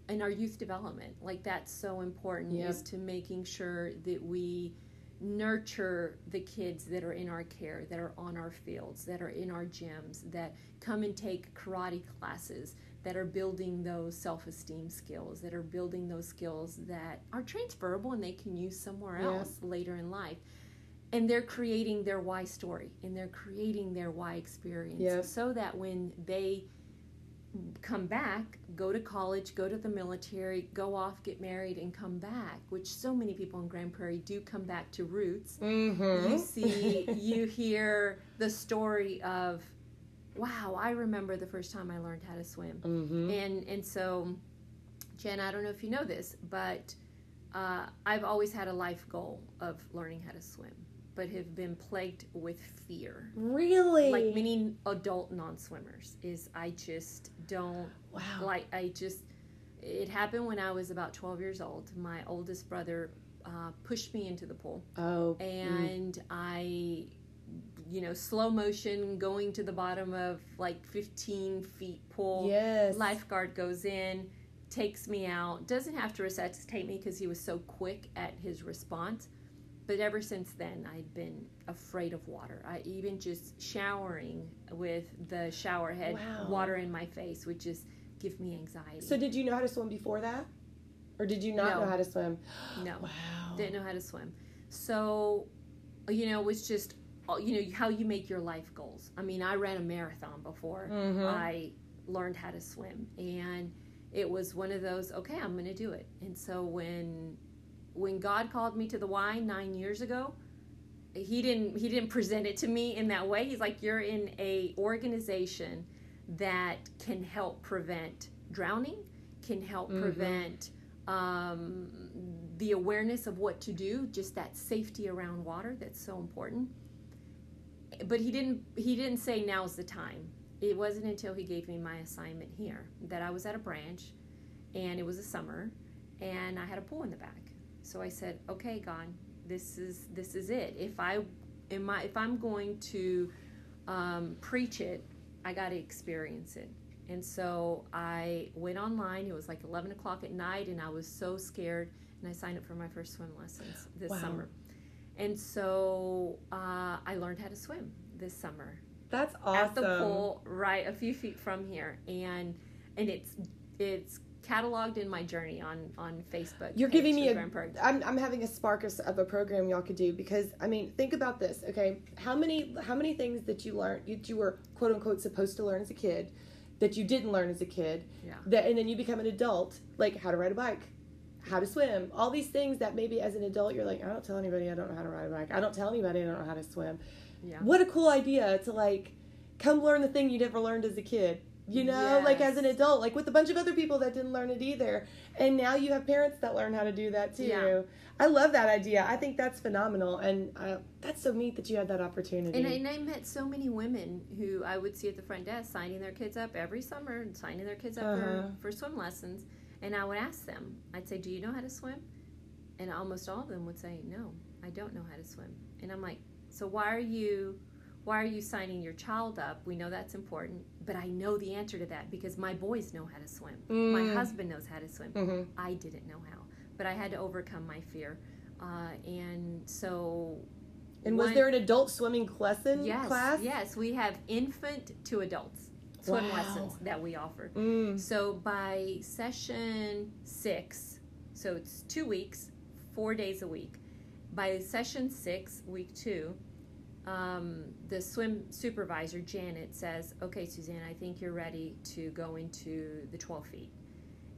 and our youth development like that's so important Yep. is to making sure that we nurture the kids that are in our care that are on our fields that are in our gyms that come and take karate classes that are building those self-esteem skills that are building those skills that are transferable and they can use somewhere Yeah. else later in life and they're creating their Y story and they're creating their Y experience Yep. so that when they come back, go to college, go to the military, go off, get married, and come back, which so many people in Grand Prairie do come back to roots. Mm-hmm. You see, you hear the story of, wow, I remember the first time I learned how to swim. mm-hmm. And, and so, Jen, I don't know if you know this, but uh, I've always had a life goal of learning how to swim, but have been plagued with fear Really? like many adult non-swimmers is i just don't wow. like i just it happened when i was about 12 years old my oldest brother uh, pushed me into the pool oh. mm. and i you know slow motion going to the bottom of like 15 feet pool yes. lifeguard goes in takes me out doesn't have to resuscitate me because he was so quick at his response but ever since then i'd been afraid of water i even just showering with the shower head Wow. water in my face would just give me anxiety So did you know how to swim before that, or did you not No. know how to swim? no [gasps] Wow. didn't know how to swim so you know it was just you know how you make your life goals i mean i ran a marathon before Mhm. I learned how to swim and it was one of those okay I'm going to do it and so when when God called me to the Y 9 years ago he didn't he didn't present it to me in that way he's like you're in a organization that can help prevent drowning can help Mhm. prevent um, the awareness of what to do just that safety around water that's so important but he didn't he didn't say now's the time. It wasn't until he gave me my assignment here that i was at a branch and it was a summer and i had a pool in the back. So i said okay god this is this is it. If i am I, if i'm going to um, preach it i got to experience it. And so i went online. It was like 11 o'clock at night and i was so scared and i signed up for my first swim lessons this Wow. summer and so uh, I learned how to swim this summer That's awesome. at the pool, right a few feet from here, and and it's it's cataloged in my journey on on Facebook. You're giving me a. Prairie. I'm, I'm having a spark of, a program y'all could do because I mean think about this okay how many how many things that you learned that you were quote unquote supposed to learn as a kid that you didn't learn as a kid Yeah. that and then you become an adult like how to ride a bike how to swim, all these things that maybe as an adult you're like, I don't tell anybody I don't know how to ride a bike. I don't tell anybody I don't know how to swim. Yeah. What a cool idea to like come learn the thing you never learned as a kid. You know, like as an adult, like with a bunch of other people that didn't learn it either. And now you have parents that learn how to do that too. Yeah. I love that idea. I think that's phenomenal. And uh, that's so neat that you had that opportunity. And I, and I met so many women who I would see at the front desk signing their kids up every summer and signing their kids up Uh-huh. for, for swim lessons. And I would ask them, I'd say, Do you know how to swim? And almost all of them would say, No, I don't know how to swim. And I'm like, So why are you why are you signing your child up? We know that's important, but I know the answer to that because my boys know how to swim. My Mm. husband knows how to swim. Mhm. I didn't know how, but I had to overcome my fear. Uh, and so And was one- there an adult swimming lesson Yes, class? yes, we have infant to adults swim Wow. lessons that we offer. Mm. So by session six, so it's two weeks, four days a week. By session six, week two, um, the swim supervisor Janet says, "Okay, Suzanne, I think you're ready to go into the 12 feet."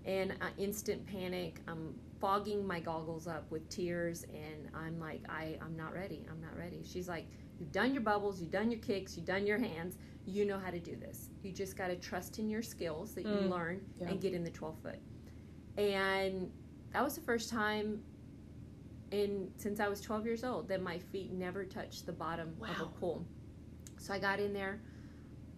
And uh, instant panic. I'm fogging my goggles up with tears, and I'm like, I, I'm not ready. I'm not ready. She's like, You've done your bubbles, you've done your kicks, you've done your hands. You know how to do this. You just got to trust in your skills that you Mm, learn yeah. and get in the 12 foot. And that was the first time in since I was 12 years old that my feet never touched the bottom of a pool. So I got in there,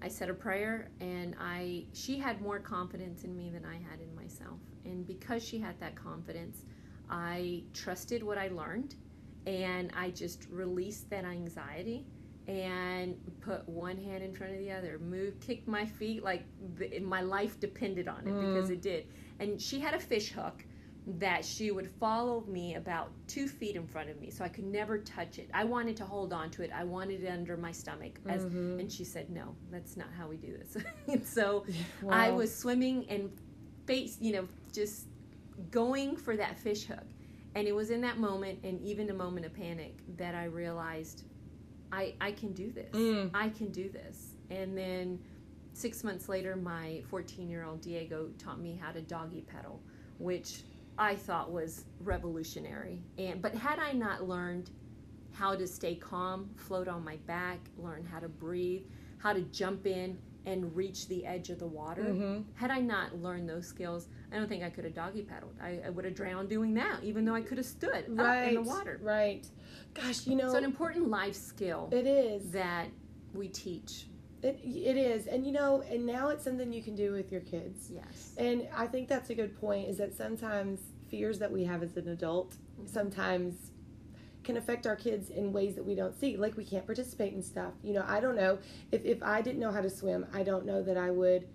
I said a prayer, and I she had more confidence in me than I had in myself. And because she had that confidence, I trusted what I learned, and I just released that anxiety and put one hand in front of the other, move, kick my feet like my life depended on it because it did. And she had a fish hook that she would follow me about two feet in front of me, so I could never touch it. I wanted to hold on to it. I wanted it under my stomach, as, Mhm. and she said, "No, that's not how we do this." and [laughs] so [laughs] I was swimming and face, you know, just going for that fish hook. And it was in that moment, and even a moment of panic, that I realized I, I can do this. Mm. I can do this. And then six months later, my 14 year old Diego taught me how to doggy pedal, which I thought was revolutionary. And But had I not learned how to stay calm, float on my back, learn how to breathe, how to jump in and reach the edge of the water, Mhm. had I not learned those skills, I don't think I could have doggy paddled. I, I would have drowned doing that, even though I could have stood right up in the water. Right. Gosh, you know, So, an important life skill it is. that we teach. It, it is. And you know, and now it's something you can do with your kids. Yes. And I think that's a good point is that sometimes fears that we have as an adult Mm-hmm. sometimes can affect our kids in ways that we don't see. Like we can't participate in stuff. You know, I don't know if if I didn't know how to swim, I don't know that I would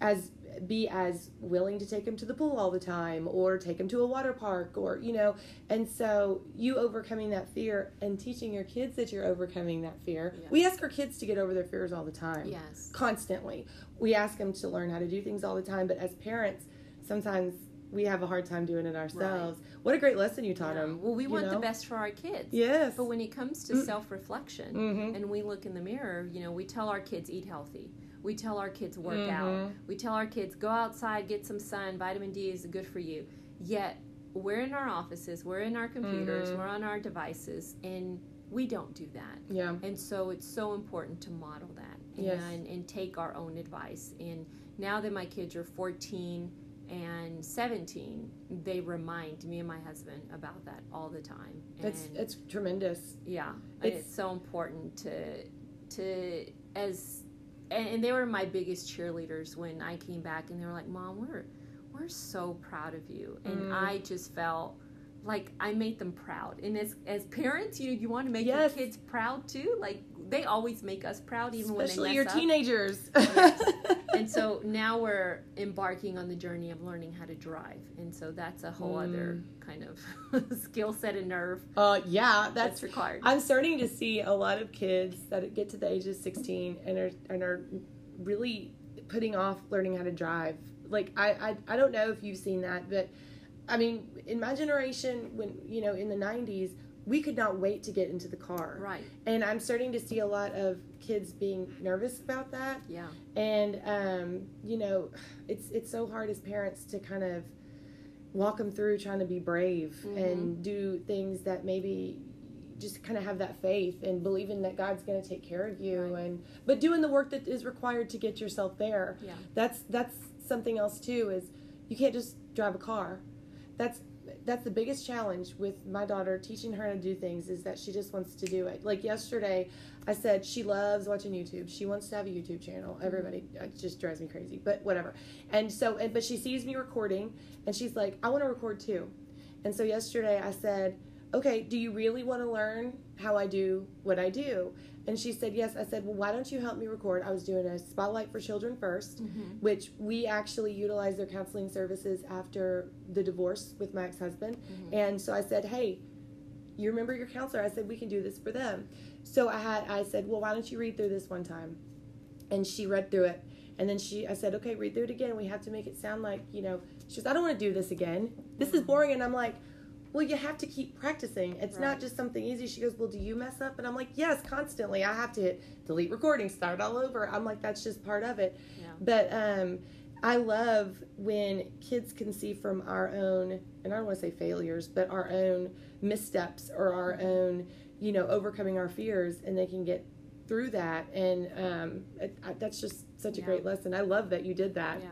as be as willing to take them to the pool all the time or take them to a water park or you know and so you overcoming that fear and teaching your kids that you're overcoming that fear Yes. we ask our kids to get over their fears all the time Yes. constantly. We ask them to learn how to do things all the time, but as parents, sometimes we have a hard time doing it ourselves. What a great lesson you taught Yeah. them. Well, we want the best for our kids. Yes. But when it comes to Mm. self reflection Mhm. and we look in the mirror, you know, we tell our kids eat healthy. We tell our kids work out. Mhm. We tell our kids go outside, get some sun. Vitamin D is good for you. Yet we're in our offices, we're in our computers, Mhm. we're on our devices, and we don't do that. Yeah. And so it's so important to model that Yes. and, and take our own advice. And now that my kids are 14 and 17, they remind me and my husband about that all the time. It's And- it's tremendous. yeah, and It's- it's so important to to as and, and they were my biggest cheerleaders when I came back, and they were like, "Mom, we're we're so proud of you," and Mm. I just felt like I made them proud. And as as parents, you you want to make Yes. your kids proud too. Like they always make us proud, even Especially when they your mess up. teenagers. Yes. [laughs] and so now we're embarking on the journey of learning how to drive, and so that's a whole other kind of [laughs] skill set and nerve uh, yeah, that's that's required. I'm starting to see a lot of kids that get to the age of 16 and are and are really putting off learning how to drive. Like I, I I don't know if you've seen that, but I mean, in my generation, when you know, in the 90s, we could not wait to get into the car. right. And I'm starting to see a lot of kids being nervous about that. Yeah. And um, you know, it's it's so hard as parents to kind of walk them through trying to be brave mm-hmm. and do things that maybe just kind of have that faith and believing that God's going to take care of you right. and but doing the work that is required to get yourself there. Yeah. That's that's something else too is you can't just drive a car. That's that's the biggest challenge with my daughter teaching her to do things is that she just wants to do it. Like yesterday, I said she loves watching YouTube. She wants to have a YouTube channel. Mm-hmm. Everybody it just drives me crazy, but whatever. And so and but she sees me recording and she's like, "I want to record too." And so yesterday I said, "Okay, do you really want to learn how I do what I do?" And she said, Yes. I said, Well, why don't you help me record? I was doing a Spotlight for Children 1st mm-hmm. which we actually utilized their counseling services after the divorce with my ex husband. Mm-hmm. And so I said, Hey, you remember your counselor? I said, We can do this for them. So I had, I said, Well, why don't you read through this one time? And she read through it. And then she, I said, okay, read through it again. We have to make it sound like, you know, she goes, I don't want to do this again. This is mm-hmm. boring. And I'm like, well, you have to keep practicing. It's right. not just something easy. She goes, well, do you mess up? And I'm like, yes, constantly. I have to hit delete recording, start all over. I'm like, that's just part of it. Yeah. But um, I love when kids can see from our own, and I don't want to say failures, but our own missteps or our mm-hmm. own, you know, overcoming our fears, and they can get through that. And um, it, I, that's just such a great lesson. I love that you did that. Yeah.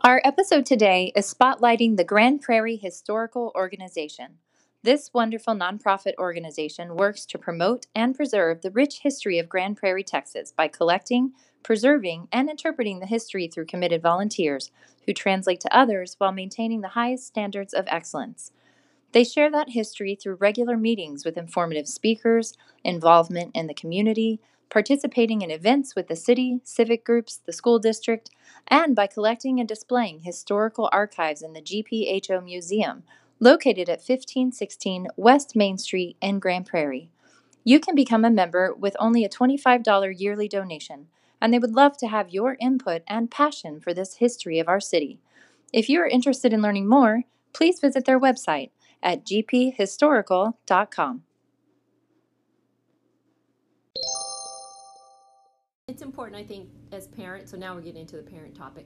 Our episode today is spotlighting the Grand Prairie Historical Organization. This wonderful nonprofit organization works to promote and preserve the rich history of Grand Prairie, Texas by collecting, preserving, and interpreting the history through committed volunteers who translate to others while maintaining the highest standards of excellence. They share that history through regular meetings with informative speakers, involvement in the community, participating in events with the city, civic groups, the school district, and by collecting and displaying historical archives in the GPHO Museum, located at 1516 West Main Street in Grand Prairie. You can become a member with only a $25 yearly donation, and they would love to have your input and passion for this history of our city. If you are interested in learning more, please visit their website at gphistorical.com. It's important, I think, as parents. So now we're getting into the parent topic,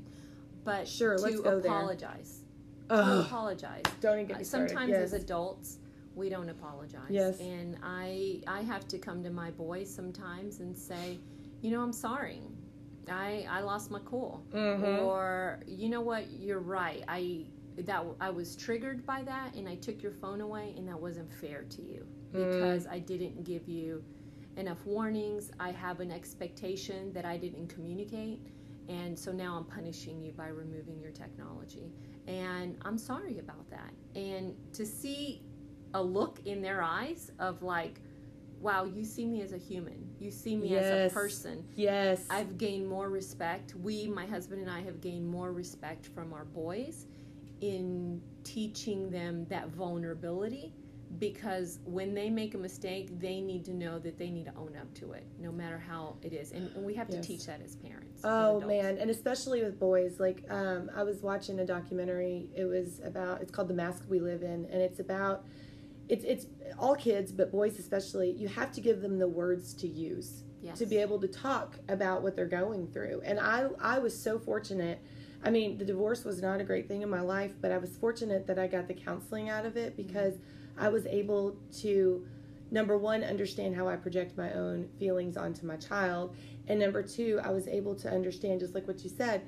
but sure, to let's go apologize. There. To apologize. Don't even get me started. Sometimes yes. as adults, we don't apologize. Yes. And I I have to come to my boys sometimes and say, you know, I'm sorry. I I lost my cool. Mm-hmm. Or you know what, you're right. I that I was triggered by that and I took your phone away and that wasn't fair to you mm. because mm. I didn't give you enough warnings. I have an expectation that I didn't communicate. And so now I'm punishing you by removing your technology. And I'm sorry about that. And to see a look in their eyes of like, wow, you see me as a human. You see me yes. as a person. Yes. I've gained more respect. We, my husband and I, have gained more respect from our boys in teaching them that vulnerability because when they make a mistake, they need to know that they need to own up to it, no matter how it is. And, and we have yes. to teach that as parents. Oh as man, and especially with boys. Like um, I was watching a documentary. It was about. It's called The Mask We Live In, and it's about. It's it's all kids, but boys especially. You have to give them the words to use yes. to be able to talk about what they're going through. And I I was so fortunate. I mean, the divorce was not a great thing in my life, but I was fortunate that I got the counseling out of it because. Mm-hmm I was able to, number one, understand how I project my own feelings onto my child. And number two, I was able to understand, just like what you said,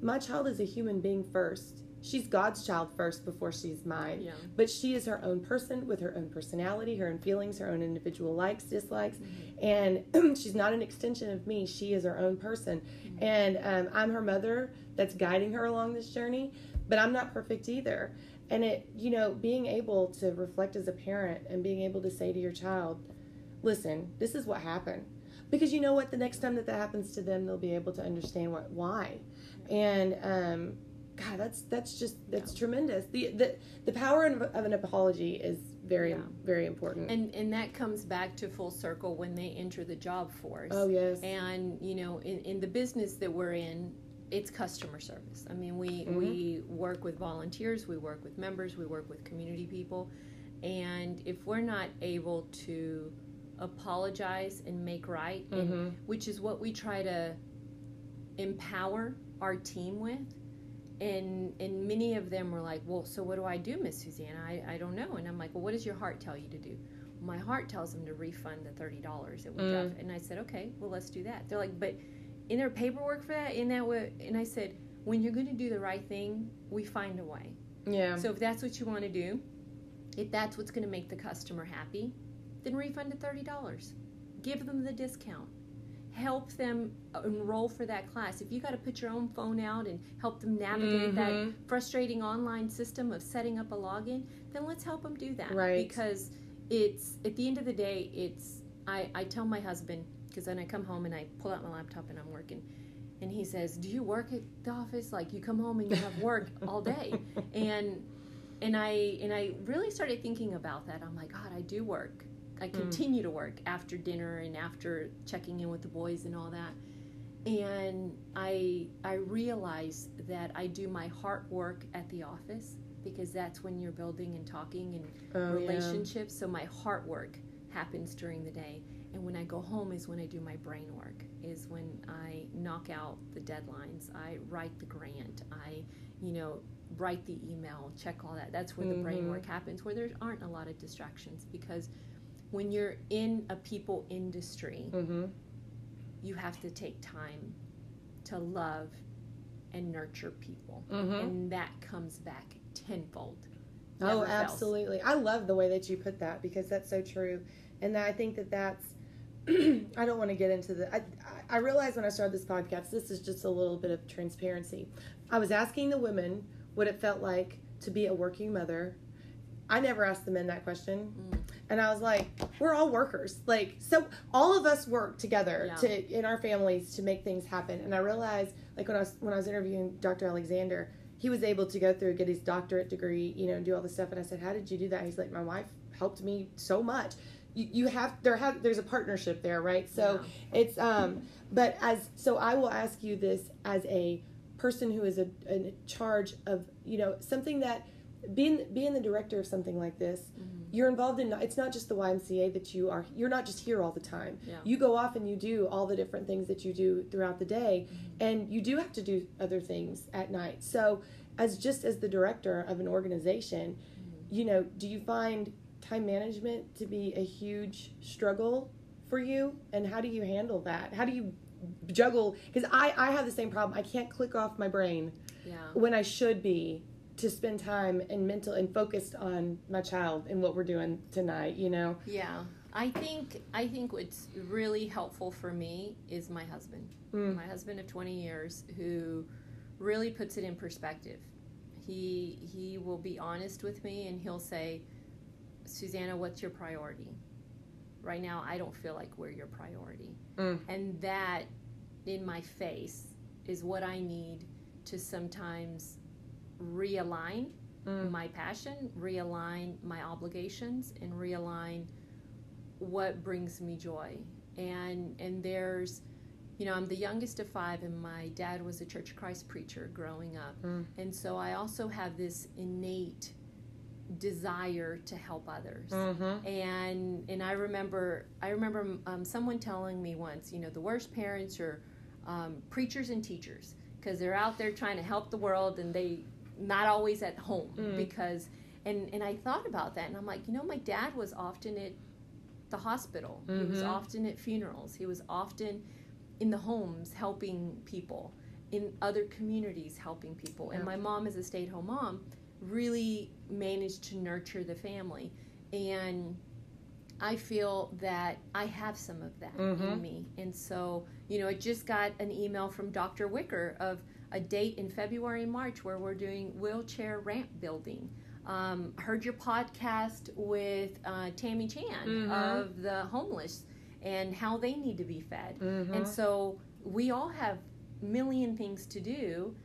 my child is a human being first. She's God's child first before she's mine. Yeah. But she is her own person with her own personality, her own feelings, her own individual likes, dislikes. Mm-hmm. And [clears throat] she's not an extension of me. She is her own person. Mm-hmm. And um, I'm her mother that's guiding her along this journey, but I'm not perfect either and it you know being able to reflect as a parent and being able to say to your child listen this is what happened. Because you know what? The next time that that happens to them they'll be able to understand what why. And um god that's that's just that's yeah. tremendous. The, the the power of, of an apology is very yeah. very important. And and that comes back to full circle when they enter the job force. Oh yes. And you know in in the business that we're in it's customer service. I mean, we mm-hmm. we work with volunteers, we work with members, we work with community people, and if we're not able to apologize and make right, mm-hmm. and, which is what we try to empower our team with. And and many of them were like, well, so what do I do, Miss Susanna? I, I don't know. And I'm like, well, what does your heart tell you to do? My heart tells them to refund the thirty dollars that we Mm. And I said, okay, well, let's do that. They're like, but in their paperwork for that, in that way, and I said, when you're going to do the right thing, we find a way. Yeah. So if that's what you want to do, if that's what's going to make the customer happy, then refund the thirty dollars. Give them the discount. Help them enroll for that class. If you got to put your own phone out and help them navigate that Mhm. frustrating online system of setting up a login, then let's help them do that. Right. Because it's at the end of the day, it's I, I tell my husband because then I come home and I pull out my laptop and I'm working, and he says, "Do you work at the office? Like you come home and you have work [laughs] all day?" And and I and I really started thinking about that. I'm like, God, I do work. I mm. continue to work after dinner and after checking in with the boys and all that. And I I realize that I do my heart work at the office because that's when you're building and talking and Oh, yeah. relationships. So my heart work happens during the day. And when I go home is when I do my brain work, is when I knock out the deadlines. I write the grant. I, you know, write the email, check all that. That's where the brain Mhm. work happens, where there aren't a lot of distractions. Because when you're in a people industry, Mm-hmm. you have to take time to love and nurture people. Mm-hmm. And that comes back tenfold. Oh, absolutely. I love the way that you put that because that's so true. And I think that that's, [clears throat] I don't want to get into the, I, I realized when I started this podcast, this is just a little bit of transparency. I was asking the women what it felt like to be a working mother. I never asked the men that question. Mm. And I was like, we're all workers. Like, so all of us work together Yeah. to in our families to make things happen. And I realized, like when I was when I was interviewing Dr. Alexander, he was able to go through get his doctorate degree, you know, and do all this stuff. And I said, how did you do that? He's like, my wife helped me so much. You, you have there have there's a partnership there, right? So it's um, but as so I will ask you this as a person who is a, in charge of you know something that being being the director of something like this mm-hmm. you're involved in it's not just the YMCA that you are you're not just here all the time. Yeah. you go off and you do all the different things that you do throughout the day mm-hmm. and you do have to do other things at night. So as just as the director of an organization mm-hmm. you know do you find time management to be a huge struggle for you and how do you handle that how do you juggle because I, I have the same problem i can't click off my brain Yeah. when I should be to spend time and mental and focused on my child and what we're doing tonight, you know? Yeah, I think I think what's really helpful for me is my husband, Mm. my husband of twenty years, who really puts it in perspective. He he will be honest with me, and he'll say, "Susanna, what's your priority?" Right now, I don't feel like we're your priority, Mm. and that in my face is what I need to sometimes realign Mm. my passion, realign my obligations, and realign what brings me joy. And and there's, you know, I'm the youngest of five, and my dad was a Church of Christ preacher growing up, Mm. and so I also have this innate desire to help others. Mm-hmm. And and I remember I remember um, someone telling me once, you know, the worst parents are um, preachers and teachers because they're out there trying to help the world and they not always at home Mm. because and and I thought about that and I'm like, you know, my dad was often at the hospital. He was Mhm. often at funerals. He was often in the homes helping people in other communities helping people. And my mom is a stay-at-home mom really managed to nurture the family and I feel that I have some of that Mhm. in me. And so, you know, I just got an email from Dr. Wicker of a date in February and March where we're doing wheelchair ramp building. Um, heard your podcast with uh, Tammy Chan Mhm. of the homeless and how they need to be fed. Mm-hmm. And so we all have million things to do,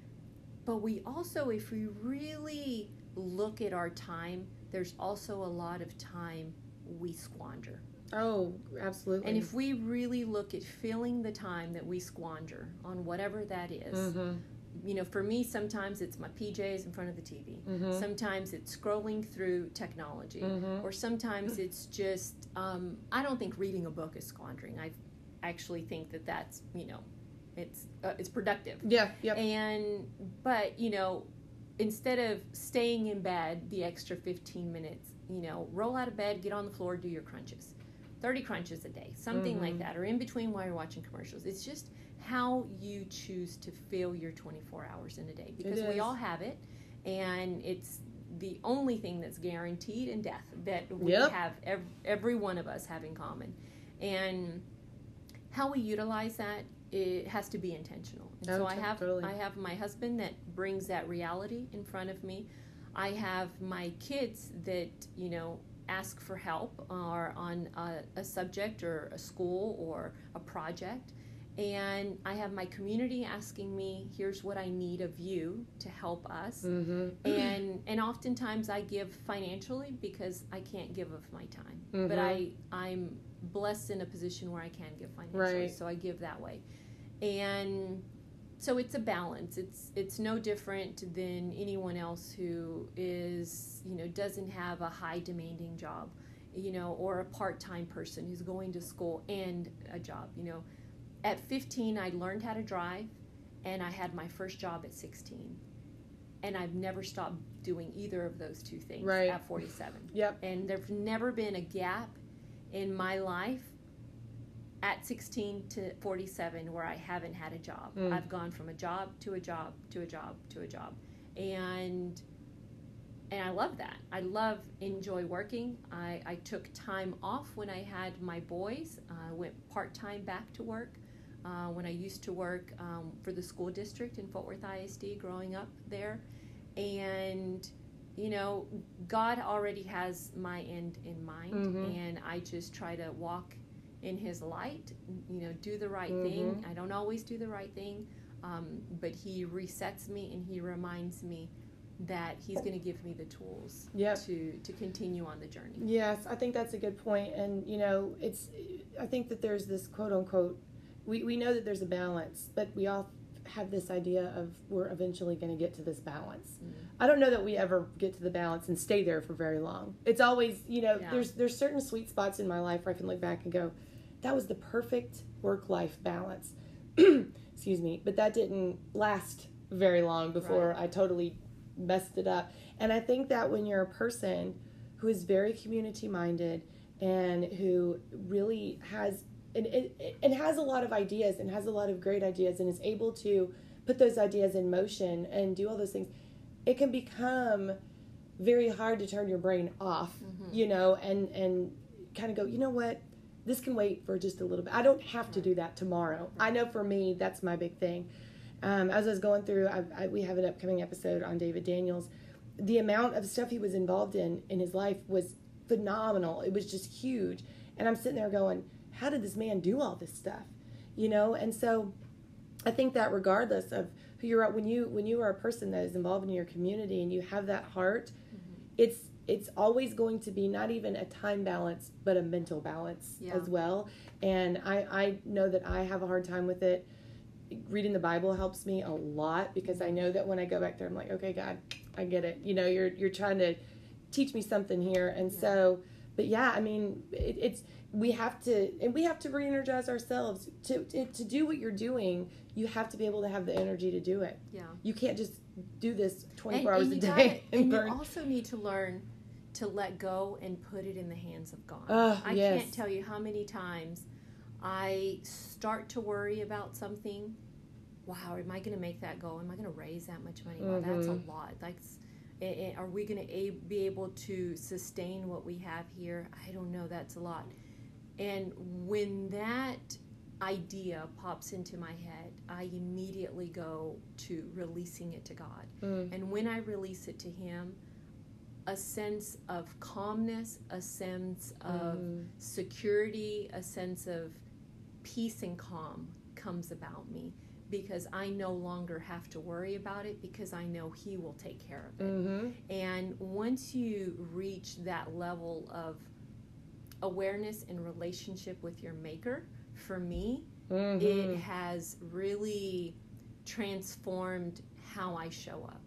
but we also, if we really look at our time, there's also a lot of time we squander. oh, absolutely. And if we really look at filling the time that we squander on whatever that is, mm-hmm. you know, for me, sometimes it's my PJs in front of the TV. Mm-hmm. Sometimes it's scrolling through technology Mhm. or sometimes it's just um, i don't think reading a book is squandering i actually think that that's you know it's uh, it's productive. Yeah. Yep. And but you know, instead of staying in bed the extra 15 minutes, you know, roll out of bed, get on the floor, do your crunches. 30 crunches a day, something like Mm-hmm. that, or in between while you're watching commercials. It's just how you choose to fill your 24 hours in a day because we all have it, and it's the only thing that's guaranteed in death that we Yep. have ev- every one of us have in common. And how we utilize that it has to be intentional. And Oh, so I have totally. I have my husband that brings that reality in front of me. I have my kids that you know ask for help or on a, a subject or a school or a project. And I have my community asking me, "Here's what I need of you to help us." Mm-hmm. and and oftentimes I give financially because I can't give of my time. But Mhm. I I'm blessed in a position where I can give financially, Right. so I give that way. And so it's a balance. It's it's no different than anyone else who is you know doesn't have a high demanding job, you know, or a part time person who's going to school and a job. You know, at 15 I learned how to drive, and I had my first job at 16 and I've never stopped doing either of those two things Right. at 47. Yep. And there's never been a gap in my life at 16 to 47 where I haven't had a job. Mm. I've gone from a job to a job to a job to a job. And and I love that. I love enjoy working. I, I took time off when I had my boys. I went part time back to work uh, when I used to work um, for the school district in Fort Worth ISD growing up there. And, you know, God already has my end in mind. Mhm. And I just try to walk in His light, you know, do the right Mm-hmm. thing. I don't always do the right thing, um, but He resets me and He reminds me that He's going to give me the tools Yep. to, to continue on the journey. Yes, I think that's a good point. And, you know, it's, I think that there's this quote unquote, we, we know that there's a balance, but we all have this idea of we're eventually going to get to this balance. Mm. I don't know that we ever get to the balance and stay there for very long. It's always, you know, Yeah. there's there's certain sweet spots in my life where I can look back and go, that was the perfect work life balance. [clears throat] Excuse me, but that didn't last very long before I totally messed it up. And I think that when you're a person who is very community minded and who really has and, and, and has a lot of ideas and has a lot of great ideas and is able to put those ideas in motion and do all those things, it can become very hard to turn your brain off, mm-hmm. you know, and and kind of go, you know what, this can wait for just a little bit. I don't have to do that tomorrow. I know for me, that's my big thing. Um, as I was going through, I, I, we have an upcoming episode on David Daniels. The amount of stuff he was involved in in his life was phenomenal. It was just huge, and I'm sitting there going, how did this man do all this stuff, you know? And so, I think that regardless of who you're at, when you when you are a person that is involved in your community and you have that heart, it's it's always going to be not even a time balance but a mental balance Yeah. as well. And I I know that I have a hard time with it. Reading the Bible helps me a lot because I know that when I go back there, I'm like, okay, God, I get it. You know, you're you're trying to teach me something here, and so. But yeah, I mean, it, it's we have to and we have to re-energize ourselves to, to to do what you're doing. You have to be able to have the energy to do it. Yeah. You can't just do this 24 and, hours and a day gotta- [laughs] and, and you also need to learn to let go and put it in the hands of God. I yes. can't tell you how many times I start to worry about something. Wow, am I going to make that go? Am I going to raise that much money? Wow, that's Mhm. a lot. That's eh, eh, are we going to be able to sustain what we have here? I don't know. That's a lot. And when that idea pops into my head, I immediately go to releasing it to God. Mm. And when I release it to Him, a sense of calmness, a sense of Mm. security, a sense of peace and calm comes about me because I no longer have to worry about it because I know He will take care of it. Mm-hmm. And once you reach that level of awareness and relationship with your Maker, for me, Mm-hmm. it has really transformed how I show up.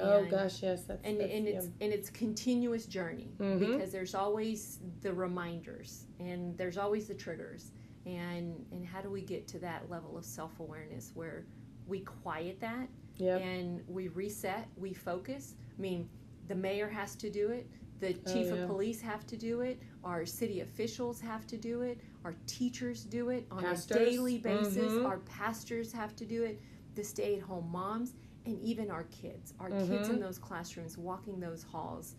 Oh gosh, yes, that's and, that's, and it's yeah. and it's continuous journey Mhm. because there's always the reminders and there's always the triggers and and how do we get to that level of self-awareness where we quiet that Yep. and we reset we focus i mean the mayor has to do it the Oh, chief yeah. of police have to do it our city officials have to do it our teachers do it on Pastors. a daily basis Mhm. our pastors have to do it the stay-at-home moms and even our kids our kids Mhm. in those classrooms walking those halls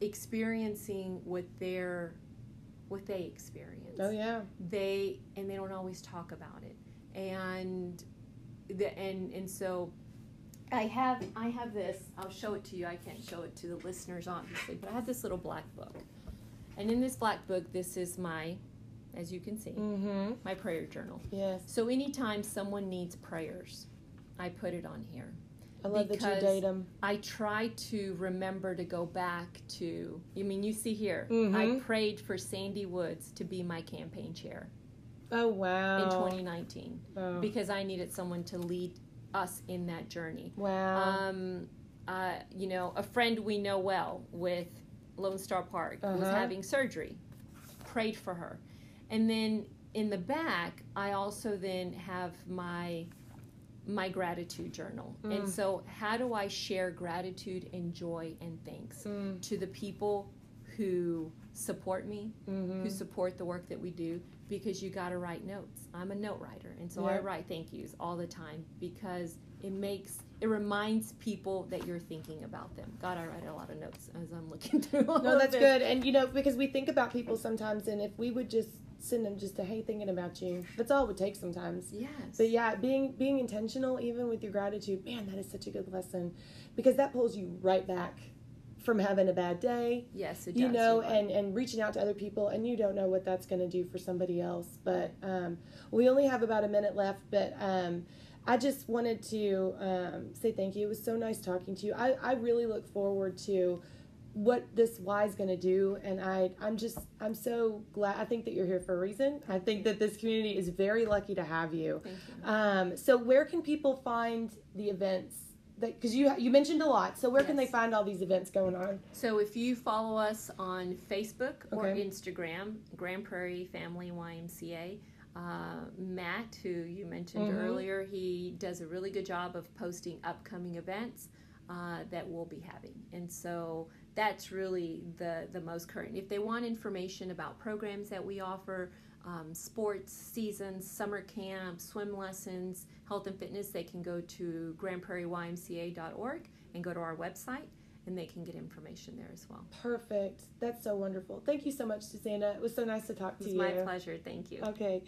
experiencing what their what they experience Oh yeah. they and they don't always talk about it and the and and so i have i have this i'll show it to you i can't show it to the listeners obviously but i have this little black book and in this black book this is my as you can see Mm-hmm. my prayer journal Yes. so anytime someone needs prayers i put it on here I love that you date them. I try to remember to go back to. I mean, you see here, I Mhm. prayed for Sandy Woods to be my campaign chair Oh wow. in 2019 Oh. because I needed someone to lead us in that journey. wow. Um, uh, you know, a friend we know well with Lone Star Park was Uh-huh. having surgery. Prayed for her, and then in the back, I also then have my my gratitude journal. Mm. And so, how do I share gratitude and joy and thanks Mm. to the people who support me, Mhm. who support the work that we do because you got to write notes. I'm a note writer, and so I write thank yous all the time because it makes it reminds people that you're thinking about them. God, I write a lot of notes as I'm looking [laughs] through. All No, that's good. And you know, because we think about people sometimes, and if we would just send them just a hey, thinking about you, that's all it would take sometimes. Yes. But yeah, being being intentional, even with your gratitude, man, that is such a good lesson, because that pulls you right back from having a bad day, yes, it you know, You're and and reaching out to other people, and you don't know what that's going to do for somebody else. But um, we only have about a minute left, but. Um, I just wanted to um, say thank you. It was so nice talking to you. I, I really look forward to what this Y is going to do, and I I'm just I'm so glad. I think that you're here for a reason. I think that this community is very lucky to have you. Thank you. Um, so where can people find the events? That because you you mentioned a lot. So where can they find all these events going on? So if you follow us on Facebook or Okay. Instagram, Grand Prairie Family YMCA, uh, Matt, who you mentioned Mhm. earlier, he does a really good job of posting upcoming events uh, that we'll be having, and so that's really the the most current. If they want information about programs that we offer. Um, sports seasons, summer camp, swim lessons, health and fitness, they can go to grandprairieymca.org and go to our website and they can get information there as well. Perfect. That's so wonderful. Thank you so much, Susanna. It was so nice to talk to you. It's you. my pleasure. Thank you. Okay.